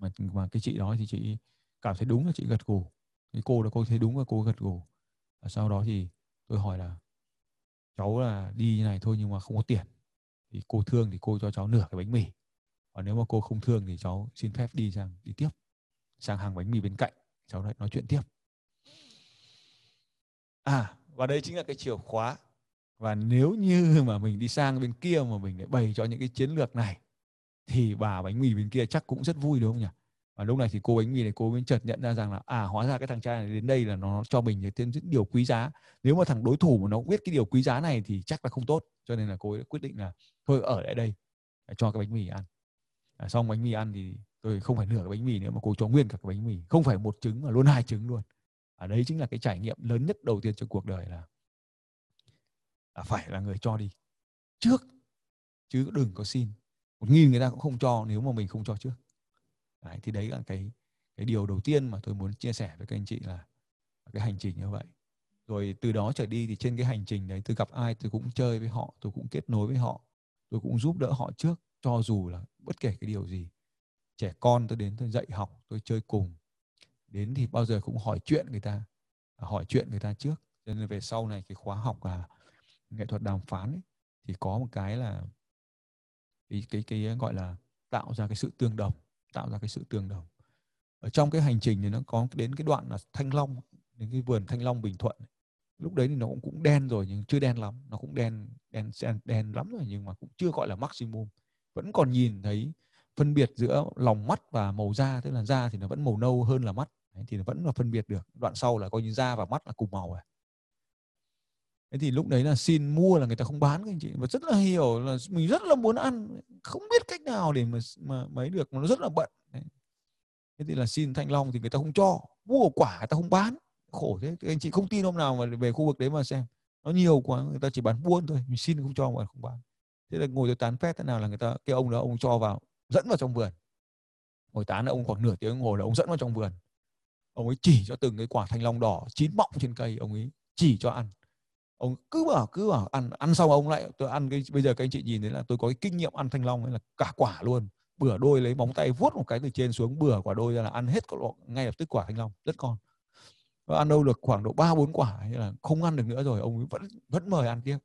mà mà cái chị đó thì chị cảm thấy đúng là chị gật gù. Cái cô đó, cô thấy đúng là cô gật gù. Và sau đó thì tôi hỏi là, cháu là đi như này thôi nhưng mà không có tiền. Thì cô thương thì cô cho cháu nửa cái bánh mì. Còn nếu mà cô không thương thì cháu xin phép đi sang, đi tiếp. Sang hàng bánh mì bên cạnh, cháu lại nói chuyện tiếp. À và đây chính là cái chìa khóa. Và nếu như mà mình đi sang bên kia mà mình lại bày cho những cái chiến lược này thì bà bánh mì bên kia chắc cũng rất vui đúng không nhỉ? Và lúc này thì cô bánh mì này cô mới chợt nhận ra rằng là à hóa ra cái thằng trai này đến đây là nó cho mình những điều quý giá. Nếu mà thằng đối thủ mà nó biết cái điều quý giá này thì chắc là không tốt. Cho nên là cô ấy quyết định là thôi ở lại đây à, cho cái bánh mì ăn. À, xong bánh mì ăn thì tôi không phải nửa cái bánh mì nữa mà cô cho nguyên cả cái bánh mì. Không phải một trứng mà luôn hai trứng luôn. Ở à, đấy chính là cái trải nghiệm lớn nhất đầu tiên trong cuộc đời là là phải là người cho đi. Trước chứ đừng có xin một nghìn người ta cũng không cho nếu mà mình không cho trước. Đấy, thì đấy là cái cái điều đầu tiên mà tôi muốn chia sẻ với các anh chị là cái hành trình như vậy. Rồi từ đó trở đi thì trên cái hành trình đấy tôi gặp ai tôi cũng chơi với họ tôi cũng kết nối với họ tôi cũng giúp đỡ họ trước cho dù là bất kể cái điều gì. Trẻ con tôi đến tôi dạy học tôi chơi cùng. Đến thì bao giờ cũng hỏi chuyện người ta hỏi chuyện người ta trước. Cho nên về sau này cái khóa học là nghệ thuật đàm phán ấy, thì có một cái là cái, cái cái gọi là tạo ra cái sự tương đồng tạo ra cái sự tương đồng. Ở trong cái hành trình thì nó có đến cái đoạn là thanh long đến cái vườn thanh long bình thuận. Lúc đấy thì nó cũng cũng đen rồi nhưng chưa đen lắm nó cũng đen đen đen, đen lắm rồi nhưng mà cũng chưa gọi là maximum. Vẫn còn nhìn thấy phân biệt giữa lòng mắt và màu da tức là da thì nó vẫn màu nâu hơn là mắt đấy, thì nó vẫn là phân biệt được. Đoạn sau là coi như da và mắt là cùng màu rồi thế thì lúc đấy là xin mua là người ta không bán các anh chị. Và rất là hiểu là mình rất là muốn ăn, không biết cách nào để mà mà mấy được, mà nó rất là bận. Đấy. thế thì là xin thanh long thì người ta không cho. Mua quả người ta không bán. Khổ thế thì anh chị không tin hôm nào mà về khu vực đấy mà xem. Nó nhiều quá, người ta chỉ bán buôn thôi, mình xin không cho mà không bán. Thế là ngồi tôi tán phét thế nào là người ta, cái ông đó ông cho vào, dẫn vào trong vườn. Ngồi tán là ông khoảng nửa tiếng ngồi là ông dẫn vào trong vườn. Ông ấy chỉ cho từng cái quả thanh long đỏ chín mọng trên cây, ông ấy chỉ cho ăn ông cứ bảo cứ bảo, ăn ăn xong ông lại tôi ăn cái, bây giờ các anh chị nhìn thấy là tôi có cái kinh nghiệm ăn thanh long ấy là cả quả luôn. Bửa đôi lấy móng tay vuốt một cái từ trên xuống, bửa quả đôi ra là ăn hết ngay lập tức quả thanh long, rất con và ăn đâu được khoảng độ ba, bốn quả hay là không ăn được nữa rồi, ông vẫn vẫn mời ăn tiếp.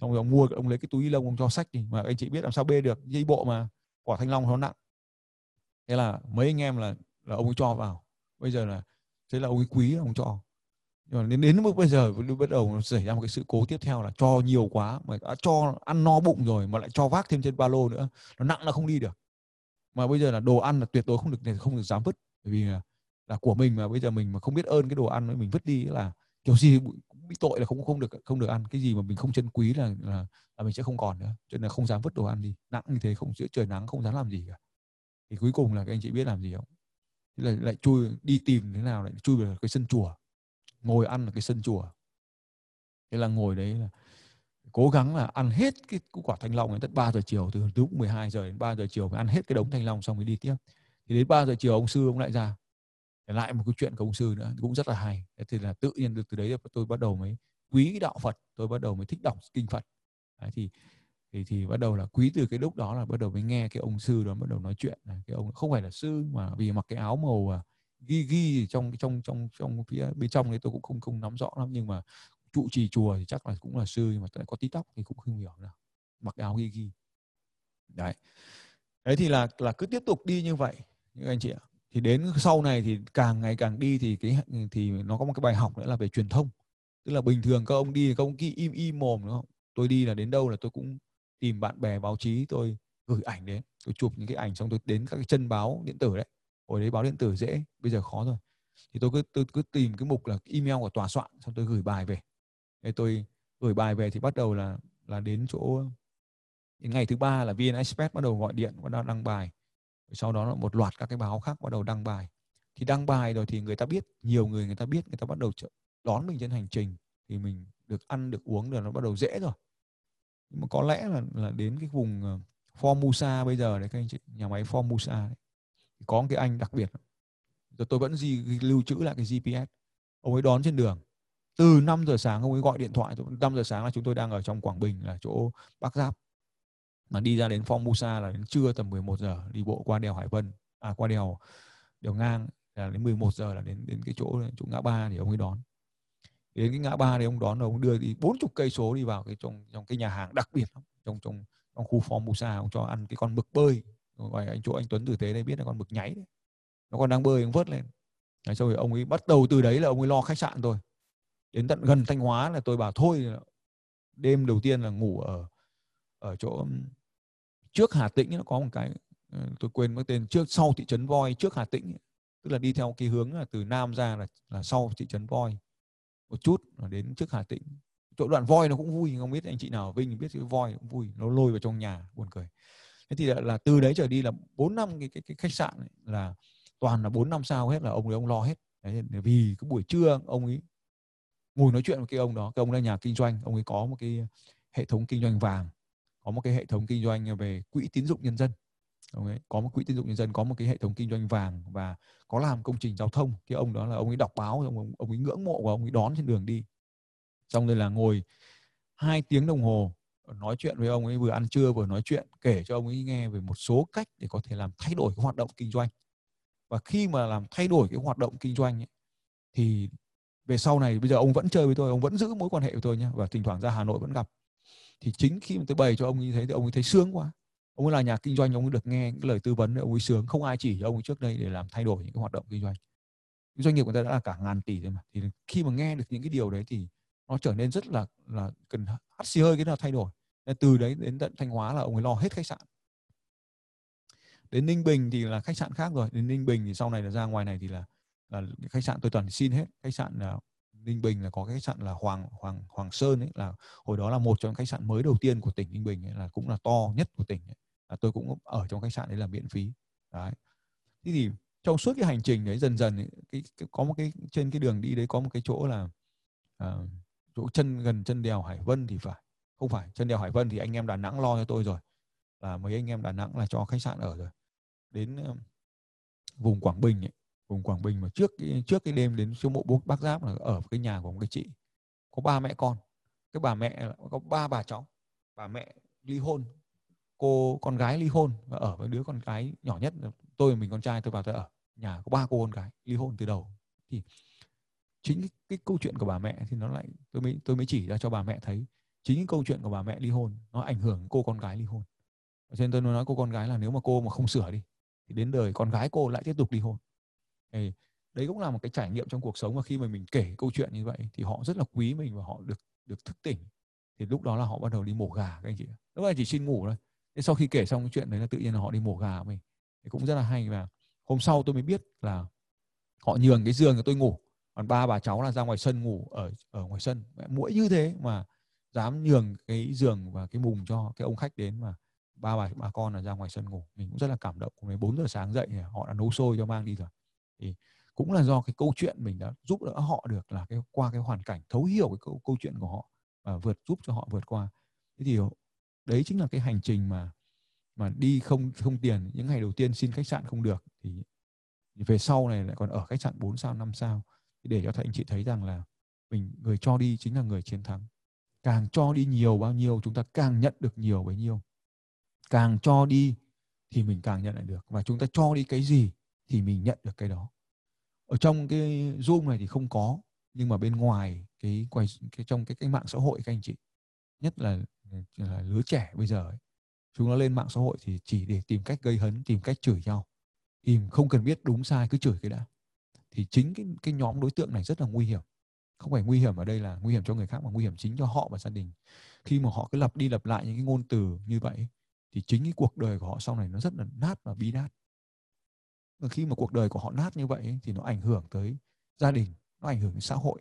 Xong rồi ông mua, ông lấy cái túi lông, ông cho sách thì mà anh chị biết làm sao bê được, dây bộ mà, quả thanh long nó nặng. Thế là mấy anh em là là ông ấy cho vào. Bây giờ là, thế là ông ấy quý ông cho nhưng mà đến đến mức bây giờ bắt đầu xảy ra một cái sự cố tiếp theo là cho nhiều quá mà đã cho ăn no bụng rồi mà lại cho vác thêm trên ba lô nữa nó nặng là không đi được. Mà bây giờ là đồ ăn là tuyệt đối không được không được dám vứt. Bởi vì là, là của mình mà bây giờ mình mà không biết ơn cái đồ ăn mình vứt đi là kiểu gì bị tội là không không được không được ăn. Cái gì mà mình không trân quý là, là là mình sẽ không còn nữa. Cho nên là không dám vứt đồ ăn đi. Nặng như thế không giữa trời nắng không dám làm gì cả. Thì cuối cùng là các anh chị biết làm gì không? Là lại lại chui đi tìm thế nào lại chui vào cái sân chùa ngồi ăn ở cái sân chùa. Thế là ngồi đấy là cố gắng là ăn hết cái quả thanh long đến tận 3 giờ chiều từ lúc 12 giờ đến 3 giờ chiều phải ăn hết cái đống thanh long xong mới đi tiếp. Thì đến 3 giờ chiều ông sư ông lại ra. Để lại một cái chuyện của ông sư nữa cũng rất là hay. Thế thì là tự nhiên được từ đấy tôi bắt đầu mới quý đạo Phật tôi bắt đầu mới thích đọc kinh Phật. Đấy, thì thì thì bắt đầu là quý từ cái lúc đó là bắt đầu mới nghe cái ông sư đó bắt đầu nói chuyện. Cái ông không phải là sư mà vì mặc cái áo màu à, ghi ghi trong trong trong trong phía bên trong đấy tôi cũng không không nắm rõ lắm, nhưng mà trụ trì chùa thì chắc là cũng là sư, nhưng mà có tí tóc thì cũng không hiểu nào mặc áo ghi ghi. Đấy. Đấy thì là là cứ tiếp tục đi như vậy những anh chị ạ. Thì đến sau này thì càng ngày càng đi thì cái thì nó có một cái bài học nữa là về truyền thông. Tức là bình thường các ông đi các ông kia im im mồm, đúng không? Tôi đi là đến đâu là tôi cũng tìm bạn bè báo chí, tôi gửi ảnh đến, tôi chụp những cái ảnh xong tôi đến các cái chân báo điện tử đấy hồi đấy báo điện tử dễ bây giờ khó rồi. Thì tôi cứ tôi cứ tìm cái mục là email của tòa soạn xong tôi gửi bài về. Thế tôi gửi bài về thì bắt đầu là là đến chỗ đến ngày thứ ba là VN Express bắt đầu gọi điện bắt đầu đăng bài. Sau đó là một loạt các cái báo khác bắt đầu đăng bài. Thì đăng bài rồi thì người ta biết nhiều người người ta biết người ta bắt đầu đón mình trên hành trình. Thì mình được ăn được uống rồi nó bắt đầu dễ rồi. Nhưng mà có lẽ là là đến cái vùng ờ, Formosa bây giờ đấy các anh chị nhà máy Formosa đấy, có một cái anh đặc biệt. Rồi tôi vẫn gì lưu trữ lại cái GPS ông ấy đón trên đường. Từ 5 giờ sáng ông ấy gọi điện thoại 5 giờ sáng là chúng tôi đang ở trong Quảng Bình, là chỗ Bắc Giáp. Mà đi ra đến Phong Musa là đến trưa tầm 11 giờ, đi bộ qua đèo Hải Vân à qua đèo đèo ngang, là đến 11 giờ là đến đến cái chỗ chỗ ngã ba thì ông ấy đón. Đến cái ngã ba thì ông đón rồi ông đưa đi 40 cây số đi vào cái trong trong cái nhà hàng đặc biệt trong trong trong khu Formosa ông cho ăn cái con mực bơi ngoài anh chỗ anh Tuấn tử tế đây biết là con mực nháy đấy. Nó còn đang bơi nó vớt lên. Đấy, xong rồi ông ấy bắt đầu từ đấy là ông ấy lo khách sạn tôi đến tận gần thanh hóa là tôi bảo thôi đêm đầu tiên là ngủ ở ở chỗ trước Hà Tĩnh nó có một cái ờ, tôi quên mất tên trước sau thị trấn voi trước Hà Tĩnh tức là đi theo cái hướng là từ Nam ra là là sau thị trấn voi. Một chút là đến trước Hà Tĩnh. Chỗ đoạn voi nó cũng vui không biết anh chị nào ở Vinh biết cái voi cũng vui. Nó lôi vào trong nhà buồn cười thế thì là, là từ đấy trở đi là bốn năm cái, cái, cái khách sạn ấy, là toàn là bốn năm sao hết là ông ấy ông lo hết. Đấy, vì cái buổi trưa ông ấy ngồi nói chuyện với cái ông đó cái ông là nhà kinh doanh ông ấy có một cái hệ thống kinh doanh vàng có một cái hệ thống kinh doanh về quỹ tín dụng nhân dân. Ông ấy có một quỹ tín dụng nhân dân có một cái hệ thống kinh doanh vàng và có làm công trình giao thông. Cái ông đó là ông ấy đọc báo ông ông ấy ngưỡng mộ và ông ấy đón trên đường đi. Xong rồi là ngồi hai tiếng đồng hồ nói chuyện với ông ấy vừa ăn trưa vừa nói chuyện kể cho ông ấy nghe về một số cách để có thể làm thay đổi cái hoạt động kinh doanh. Và khi mà làm thay đổi cái hoạt động kinh doanh ấy, thì về sau này bây giờ ông vẫn chơi với tôi ông vẫn giữ mối quan hệ với tôi nhé và thỉnh thoảng ra Hà Nội vẫn gặp. Thì chính khi mà tôi bày cho ông như thế thì ông ấy thấy sướng quá. Ông ấy là nhà kinh doanh ông ấy được nghe những lời tư vấn ông ấy sướng. Không ai chỉ cho ông ấy trước đây để làm thay đổi những cái hoạt động kinh doanh. Doanh nghiệp của ta đã là cả ngàn tỷ rồi mà. Thì khi mà nghe được những cái điều đấy thì nó trở nên rất là là cần hắt xì hơi cái nào thay đổi từ đấy đến tận thanh hóa là ông ấy lo hết khách sạn. Đến ninh bình thì là khách sạn khác rồi. Đến ninh bình thì sau này là ra ngoài này thì là là khách sạn tôi toàn xin hết. Khách sạn là ninh bình là có cái khách sạn là hoàng hoàng hoàng sơn ấy là hồi đó là một trong khách sạn mới đầu tiên của tỉnh ninh bình ấy, là cũng là to nhất của tỉnh ấy. là tôi cũng ở trong khách sạn đấy là miễn phí. Đấy. Thế thì trong suốt cái hành trình đấy dần dần ấy, cái, cái có một cái trên cái đường đi đấy có một cái chỗ là uh, chỗ chân gần chân đèo Hải Vân thì phải không phải chân đèo Hải Vân thì anh em Đà Nẵng lo cho tôi rồi. Là mấy anh em Đà Nẵng là cho khách sạn ở rồi. Đến ờ, vùng Quảng Bình ấy, vùng Quảng Bình mà trước trước cái đêm đến chỗ mộ Bác Giáp là ở cái nhà của một cái chị có ba mẹ con. Cái bà mẹ có ba bà cháu. Bà mẹ ly hôn cô con gái ly hôn và ở với đứa con gái nhỏ nhất tôi mình con trai tôi vào tôi ở nhà có ba cô con gái ly hôn từ đầu. Thì chính cái, cái câu chuyện của bà mẹ thì nó lại tôi mới tôi mới chỉ ra cho bà mẹ thấy chính cái câu chuyện của bà mẹ ly hôn, nó ảnh hưởng cô con gái ly hôn. Cho nên tôi nói cô con gái là nếu mà cô mà không sửa đi, thì đến đời con gái cô lại tiếp tục ly hôn. Thì đấy cũng là một cái trải nghiệm trong cuộc sống và khi mà mình kể câu chuyện như vậy thì họ rất là quý mình và họ được được thức tỉnh. Thì lúc đó là họ bắt đầu đi mổ gà các anh chị lúc này chỉ xin ngủ thôi. Thế sau khi kể xong cái chuyện đấy là tự nhiên là họ đi mổ gà của mình. Thì cũng rất là hay và hôm sau tôi mới biết là họ nhường cái giường cho tôi ngủ. Còn ba bà cháu là ra ngoài sân ngủ ở ở ngoài sân. Mũi như thế mà dám nhường cái giường và cái mùng cho cái ông khách đến mà ba bà bà con là ra ngoài sân ngủ. Mình cũng rất là cảm động. Cùng đến 4 giờ sáng dậy họ đã nấu xôi cho mang đi rồi. Thì cũng là do cái câu chuyện mình đã giúp đỡ họ được là cái qua cái hoàn cảnh thấu hiểu cái câu, câu chuyện của họ và vượt giúp cho họ vượt qua. Thế thì đấy chính là cái hành trình mà mà đi không không tiền. Những ngày đầu tiên xin khách sạn không được thì, về sau này lại còn ở khách sạn 4 sao 5 sao. Để cho thầy anh chị thấy rằng là mình người cho đi chính là người chiến thắng càng cho đi nhiều bao nhiêu chúng ta càng nhận được nhiều bấy nhiêu. Càng cho đi thì mình càng nhận lại được. Và chúng ta cho đi cái gì thì mình nhận được cái đó. Ở trong cái zoom này thì không có nhưng mà bên ngoài cái quay cái trong cái cái mạng xã hội các anh chị nhất là là lứa trẻ bây giờ ấy, chúng nó lên mạng xã hội thì chỉ để tìm cách gây hấn tìm cách chửi nhau. Tìm không cần biết đúng sai cứ chửi cái đã. Thì chính cái cái nhóm đối tượng này rất là nguy hiểm không phải nguy hiểm ở đây là nguy hiểm cho người khác mà nguy hiểm chính cho họ và gia đình. Khi mà họ cứ lặp đi lặp lại những cái ngôn từ như vậy thì chính cái cuộc đời của họ sau này nó rất là nát và bi đát và khi mà cuộc đời của họ nát như vậy thì nó ảnh hưởng tới gia đình, nó ảnh hưởng đến xã hội,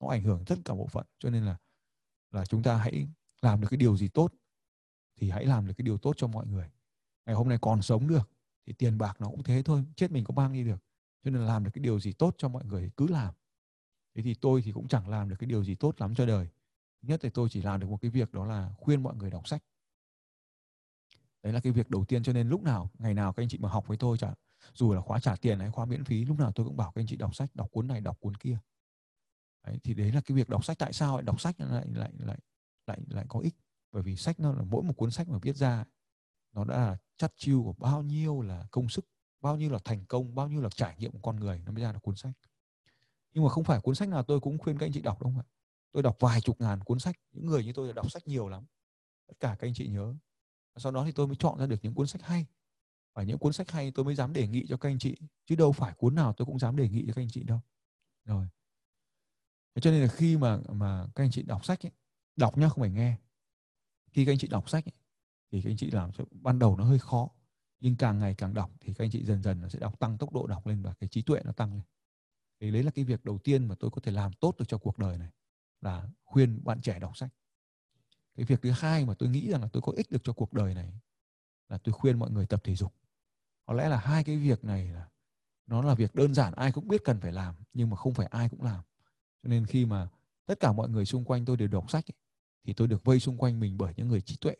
nó ảnh hưởng tất cả bộ phận. Cho nên là là chúng ta hãy làm được cái điều gì tốt thì hãy làm được cái điều tốt cho mọi người. Ngày hôm nay còn sống được thì tiền bạc nó cũng thế thôi, chết mình có mang đi được. Cho nên là làm được cái điều gì tốt cho mọi người cứ làm thế thì tôi thì cũng chẳng làm được cái điều gì tốt lắm cho đời. Nhất thì tôi chỉ làm được một cái việc đó là khuyên mọi người đọc sách. Đấy là cái việc đầu tiên cho nên lúc nào ngày nào các anh chị mà học với tôi chả dù là khóa trả tiền hay khóa miễn phí lúc nào tôi cũng bảo các anh chị đọc sách đọc cuốn này đọc cuốn kia. Đấy, thì đấy là cái việc đọc sách. Tại sao lại đọc sách lại lại lại lại lại có ích? Bởi vì sách nó là mỗi một cuốn sách mà viết ra nó đã là chắt chiêu của bao nhiêu là công sức bao nhiêu là thành công bao nhiêu là trải nghiệm của con người nó mới ra được cuốn sách nhưng mà không phải cuốn sách nào tôi cũng khuyên các anh chị đọc đâu không ạ. Tôi đọc vài chục ngàn cuốn sách những người như tôi là đọc sách nhiều lắm. Tất cả các anh chị nhớ. Sau đó thì tôi mới chọn ra được những cuốn sách hay. Và những cuốn sách hay tôi mới dám đề nghị cho các anh chị chứ đâu phải cuốn nào tôi cũng dám đề nghị cho các anh chị đâu. Rồi. Thế cho nên là khi mà mà các anh chị đọc sách ấy, đọc nhá không phải nghe. Khi các anh chị đọc sách ấy, thì các anh chị làm cho ban đầu nó hơi khó nhưng càng ngày càng đọc thì các anh chị dần dần nó sẽ đọc tăng tốc độ đọc lên và cái trí tuệ nó tăng lên thì đấy là cái việc đầu tiên mà tôi có thể làm tốt được cho cuộc đời này là khuyên bạn trẻ đọc sách. Cái việc thứ hai mà tôi nghĩ rằng là tôi có ích được cho cuộc đời này là tôi khuyên mọi người tập thể dục. Có lẽ là hai cái việc này là nó là việc đơn giản ai cũng biết cần phải làm nhưng mà không phải ai cũng làm. Cho nên khi mà tất cả mọi người xung quanh tôi đều đọc sách ấy, thì tôi được vây xung quanh mình bởi những người trí tuệ.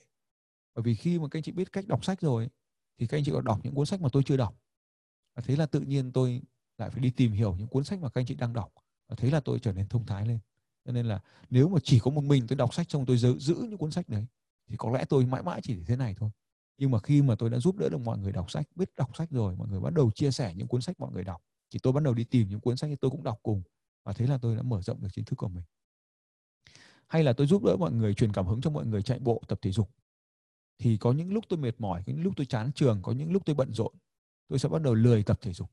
Bởi vì khi mà các anh chị biết cách đọc sách rồi thì các anh chị có đọc những cuốn sách mà tôi chưa đọc. Thế là tự nhiên tôi lại phải đi tìm hiểu những cuốn sách mà các anh chị đang đọc. Và thế là tôi trở nên thông thái lên. Cho nên là nếu mà chỉ có một mình tôi đọc sách xong tôi giữ, giữ những cuốn sách đấy thì có lẽ tôi mãi mãi chỉ thế này thôi. Nhưng mà khi mà tôi đã giúp đỡ được mọi người đọc sách biết đọc sách rồi mọi người bắt đầu chia sẻ những cuốn sách mọi người đọc thì tôi bắt đầu đi tìm những cuốn sách thì tôi cũng đọc cùng. Và thế là tôi đã mở rộng được kiến thức của mình. Hay là tôi giúp đỡ mọi người truyền cảm hứng cho mọi người chạy bộ tập thể dục. Thì có những lúc tôi mệt mỏi có những lúc tôi chán trường có những lúc tôi bận rộn tôi sẽ bắt đầu lười tập thể dục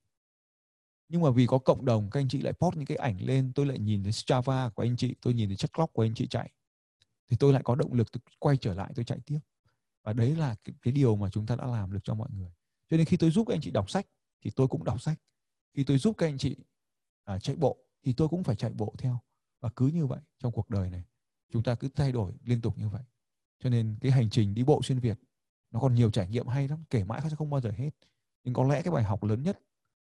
nhưng mà vì có cộng đồng các anh chị lại post những cái ảnh lên tôi lại nhìn thấy Strava của anh chị tôi nhìn thấy chất clock của anh chị chạy. Thì tôi lại có động lực tôi quay trở lại tôi chạy tiếp. Và đấy là cái, cái điều mà chúng ta đã làm được cho mọi người. Cho nên khi tôi giúp các anh chị đọc sách thì tôi cũng đọc sách. Khi tôi giúp các anh chị à, chạy bộ thì tôi cũng phải chạy bộ theo. Và cứ như vậy trong cuộc đời này chúng ta cứ thay đổi liên tục như vậy. Cho nên cái hành trình đi bộ xuyên việt nó còn nhiều trải nghiệm hay lắm kể mãi sẽ không bao giờ hết. Nhưng có lẽ cái bài học lớn nhất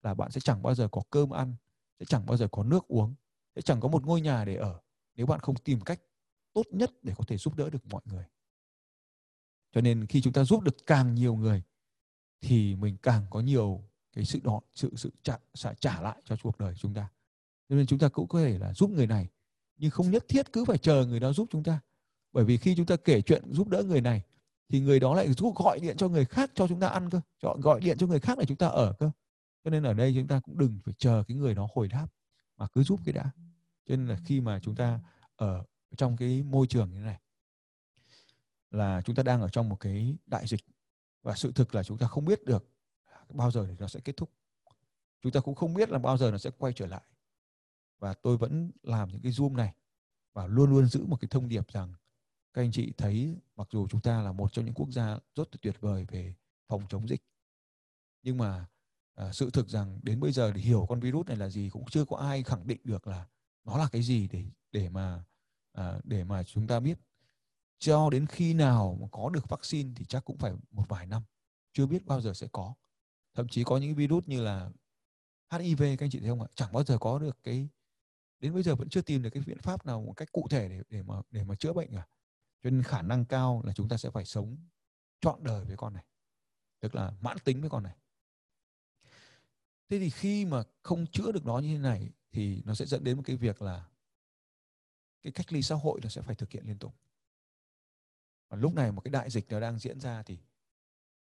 là bạn sẽ chẳng bao giờ có cơm ăn sẽ chẳng bao giờ có nước uống sẽ chẳng có một ngôi nhà để ở nếu bạn không tìm cách tốt nhất để có thể giúp đỡ được mọi người. Cho nên khi chúng ta giúp được càng nhiều người thì mình càng có nhiều cái sự đó sự sự trả, trả trả lại cho cuộc đời chúng ta. Cho nên chúng ta cũng có thể là giúp người này nhưng không nhất thiết cứ phải chờ người đó giúp chúng ta. Bởi vì khi chúng ta kể chuyện giúp đỡ người này thì người đó lại giúp gọi điện cho người khác cho chúng ta ăn cơ gọi điện cho người khác để chúng ta ở cơ cho nên ở đây chúng ta cũng đừng phải chờ cái người đó hồi đáp, mà cứ giúp cái đã. Cho nên là khi mà chúng ta ở trong cái môi trường như thế này, là chúng ta đang ở trong một cái đại dịch, và sự thực là chúng ta không biết được bao giờ thì nó sẽ kết thúc. Chúng ta cũng không biết là bao giờ nó sẽ quay trở lại. Và tôi vẫn làm những cái zoom này, và luôn luôn giữ một cái thông điệp rằng các anh chị thấy mặc dù chúng ta là một trong những quốc gia rất là tuyệt vời về phòng chống dịch, nhưng mà à, sự thực rằng đến bây giờ để hiểu con virus này là gì cũng chưa có ai khẳng định được là nó là cái gì để để mà à, để mà chúng ta biết. Cho đến khi nào mà có được vaccine thì chắc cũng phải một vài năm chưa biết bao giờ sẽ có. Thậm chí có những virus như là HIV các anh chị thấy không ạ? Chẳng bao giờ có được cái đến bây giờ vẫn chưa tìm được cái biện pháp nào một cách cụ thể để để mà để mà chữa bệnh cả. Cho nên khả năng cao là chúng ta sẽ phải sống trọn đời với con này tức là mãn tính với con này thế thì khi mà không chữa được nó như thế này thì nó sẽ dẫn đến một cái việc là cái cách ly xã hội nó sẽ phải thực hiện liên tục. Và lúc này một cái đại dịch nó đang diễn ra thì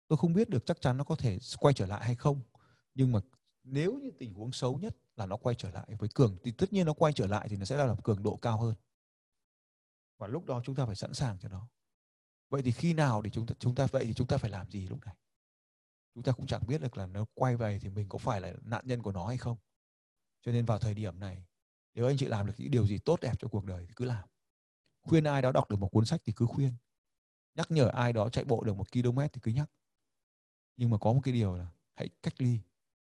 tôi không biết được chắc chắn nó có thể quay trở lại hay không, nhưng mà nếu như tình huống xấu nhất là nó quay trở lại với cường, thì tất nhiên nó quay trở lại thì nó sẽ là cường độ cao hơn. Và lúc đó chúng ta phải sẵn sàng cho nó. Vậy thì khi nào thì chúng ta chúng ta, vậy thì chúng ta phải làm gì lúc này? Chúng ta cũng chẳng biết được là nó quay về thì mình có phải là nạn nhân của nó hay không. Cho nên vào thời điểm này, nếu anh chị làm được những điều gì tốt đẹp cho cuộc đời thì cứ làm. Khuyên ai đó đọc được một cuốn sách thì cứ khuyên. Nhắc nhở ai đó chạy bộ được một km thì cứ nhắc. Nhưng mà có một cái điều là hãy cách ly,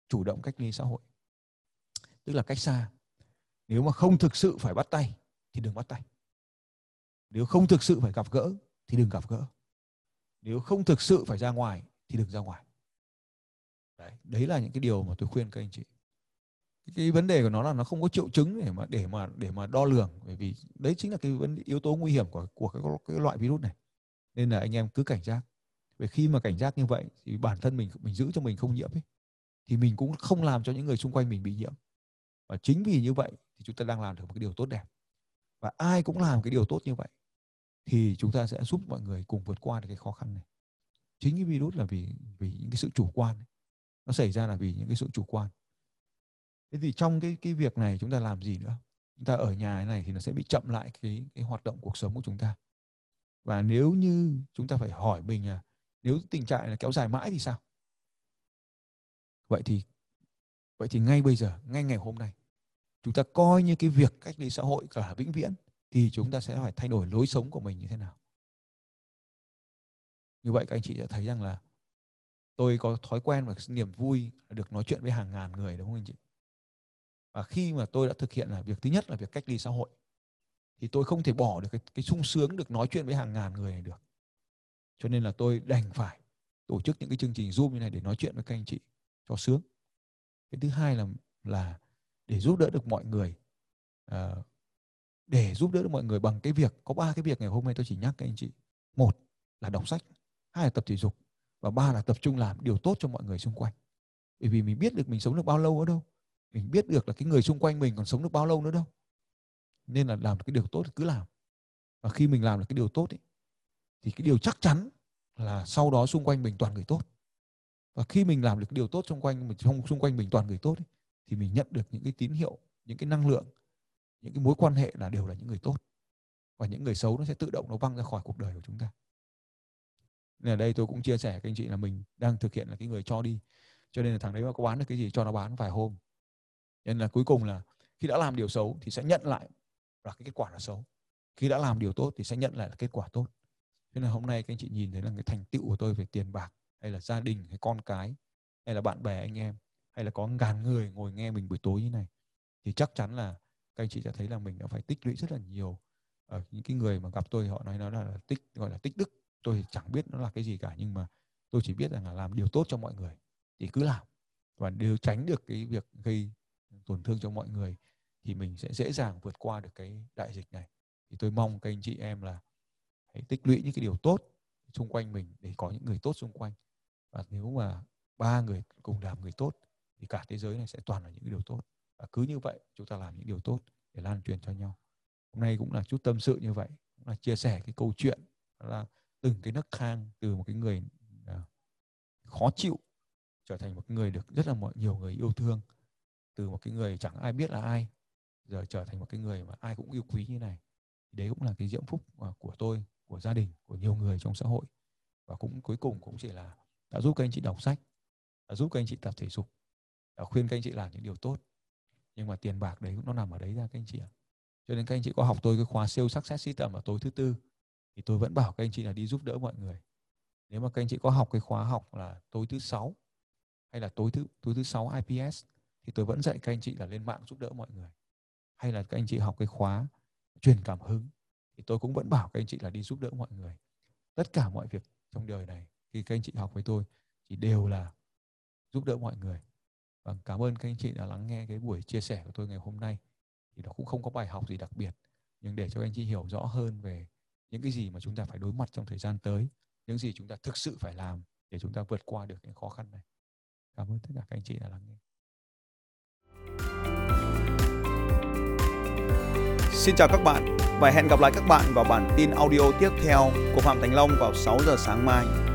chủ động cách ly xã hội. Tức là cách xa. Nếu mà không thực sự phải bắt tay thì đừng bắt tay. Nếu không thực sự phải gặp gỡ thì đừng gặp gỡ. Nếu không thực sự phải ra ngoài thì đừng ra ngoài đấy đấy là những cái điều mà tôi khuyên các anh chị. Cái vấn đề của nó là nó không có triệu chứng để mà để mà để mà đo lường bởi vì đấy chính là cái vấn yếu tố nguy hiểm của của cái, cái loại virus này. Nên là anh em cứ cảnh giác. Vì khi mà cảnh giác như vậy thì bản thân mình mình giữ cho mình không nhiễm ấy thì mình cũng không làm cho những người xung quanh mình bị nhiễm. Và chính vì như vậy thì chúng ta đang làm được một cái điều tốt đẹp. Và ai cũng làm cái điều tốt như vậy thì chúng ta sẽ giúp mọi người cùng vượt qua được cái khó khăn này. Chính cái virus là vì vì những cái sự chủ quan ấy nó xảy ra là vì những cái sự chủ quan. Thế thì trong cái cái việc này chúng ta làm gì nữa? Chúng ta ở nhà này thì nó sẽ bị chậm lại cái cái hoạt động cuộc sống của chúng ta. Và nếu như chúng ta phải hỏi mình là, nếu tình trạng là kéo dài mãi thì sao? Vậy thì vậy thì ngay bây giờ, ngay ngày hôm nay, chúng ta coi như cái việc cách ly xã hội cả vĩnh viễn thì chúng ta sẽ phải thay đổi lối sống của mình như thế nào? Như vậy các anh chị sẽ thấy rằng là tôi có thói quen và niềm vui được nói chuyện với hàng ngàn người đúng không anh chị? Và khi mà tôi đã thực hiện là việc thứ nhất là việc cách ly xã hội thì tôi không thể bỏ được cái, cái sung sướng được nói chuyện với hàng ngàn người này được. Cho nên là tôi đành phải tổ chức những cái chương trình zoom như này để nói chuyện với các anh chị cho sướng. Cái thứ hai là là để giúp đỡ được mọi người à, để giúp đỡ được mọi người bằng cái việc có ba cái việc ngày hôm nay tôi chỉ nhắc các anh chị. Một là đọc sách hai là tập thể dục và ba là tập trung làm điều tốt cho mọi người xung quanh. Bởi vì mình biết được mình sống được bao lâu ở đâu. Mình biết được là cái người xung quanh mình còn sống được bao lâu nữa đâu. Nên là làm cái điều tốt thì cứ làm. Và khi mình làm được cái điều tốt ấy, thì cái điều chắc chắn là sau đó xung quanh mình toàn người tốt. Và khi mình làm được cái điều tốt xung quanh mình trong xung quanh mình toàn người tốt ấy, thì mình nhận được những cái tín hiệu những cái năng lượng những cái mối quan hệ là đều là những người tốt. Và những người xấu nó sẽ tự động nó văng ra khỏi cuộc đời của chúng ta nên ở đây tôi cũng chia sẻ với các anh chị là mình đang thực hiện là cái người cho đi. Cho nên là thằng đấy mà có bán được cái gì cho nó bán vài hôm. Nên là cuối cùng là khi đã làm điều xấu thì sẽ nhận lại là cái kết quả là xấu. Khi đã làm điều tốt thì sẽ nhận lại là kết quả tốt. Thế nên hôm nay các anh chị nhìn thấy là cái thành tựu của tôi về tiền bạc, hay là gia đình, hay con cái, hay là bạn bè, anh em, hay là có ngàn người ngồi nghe mình buổi tối như này, thì chắc chắn là các anh chị sẽ thấy là mình đã phải tích lũy rất là nhiều. Ở những cái người mà gặp tôi họ nói nó là tích, gọi là tích đức tôi chẳng biết nó là cái gì cả, nhưng mà tôi chỉ biết rằng là làm điều tốt cho mọi người thì cứ làm. Và đều tránh được cái việc gây tổn thương cho mọi người thì mình sẽ dễ dàng vượt qua được cái đại dịch này. Thì tôi mong các anh chị em là hãy tích lũy những cái điều tốt xung quanh mình để có những người tốt xung quanh. Và nếu mà ba người cùng làm người tốt thì cả thế giới này sẽ toàn là những điều tốt. Và cứ như vậy chúng ta làm những điều tốt để lan truyền cho nhau. Hôm nay cũng là chút tâm sự như vậy, cũng là chia sẻ cái câu chuyện là từng cái nấc thang từ một cái người à, khó chịu trở thành một người được rất là mọi, nhiều người yêu thương. Từ một cái người chẳng ai biết là ai, giờ trở thành một cái người mà ai cũng yêu quý như này. Đấy cũng là cái diễm phúc à, của tôi, của gia đình, của nhiều người trong xã hội. Và cũng cuối cùng cũng chỉ là đã giúp các anh chị đọc sách, đã giúp các anh chị tập thể dục, đã khuyên các anh chị làm những điều tốt. Nhưng mà tiền bạc đấy nó nằm ở đấy ra các anh chị ạ. Cho nên các anh chị có học tôi cái khóa siêu success system ở tối thứ tư thì tôi vẫn bảo các anh chị là đi giúp đỡ mọi người. Nếu mà các anh chị có học cái khóa học là tối thứ sáu, hay là tối thứ tối thứ sáu IPS thì tôi vẫn dạy các anh chị là lên mạng giúp đỡ mọi người. Hay là các anh chị học cái khóa truyền cảm hứng, thì tôi cũng vẫn bảo các anh chị là đi giúp đỡ mọi người. Tất cả mọi việc trong đời này, khi các anh chị học với tôi, thì đều là giúp đỡ mọi người. Và cảm ơn các anh chị đã lắng nghe cái buổi chia sẻ của tôi ngày hôm nay. Thì nó cũng không có bài học gì đặc biệt, nhưng để cho anh chị hiểu rõ hơn về những cái gì mà chúng ta phải đối mặt trong thời gian tới, những gì chúng ta thực sự phải làm để chúng ta vượt qua được những khó khăn này cảm ơn tất cả các anh chị đã lắng nghe Xin chào các bạn và hẹn gặp lại các bạn vào bản tin audio tiếp theo của Phạm Thành Long vào 6 giờ sáng mai.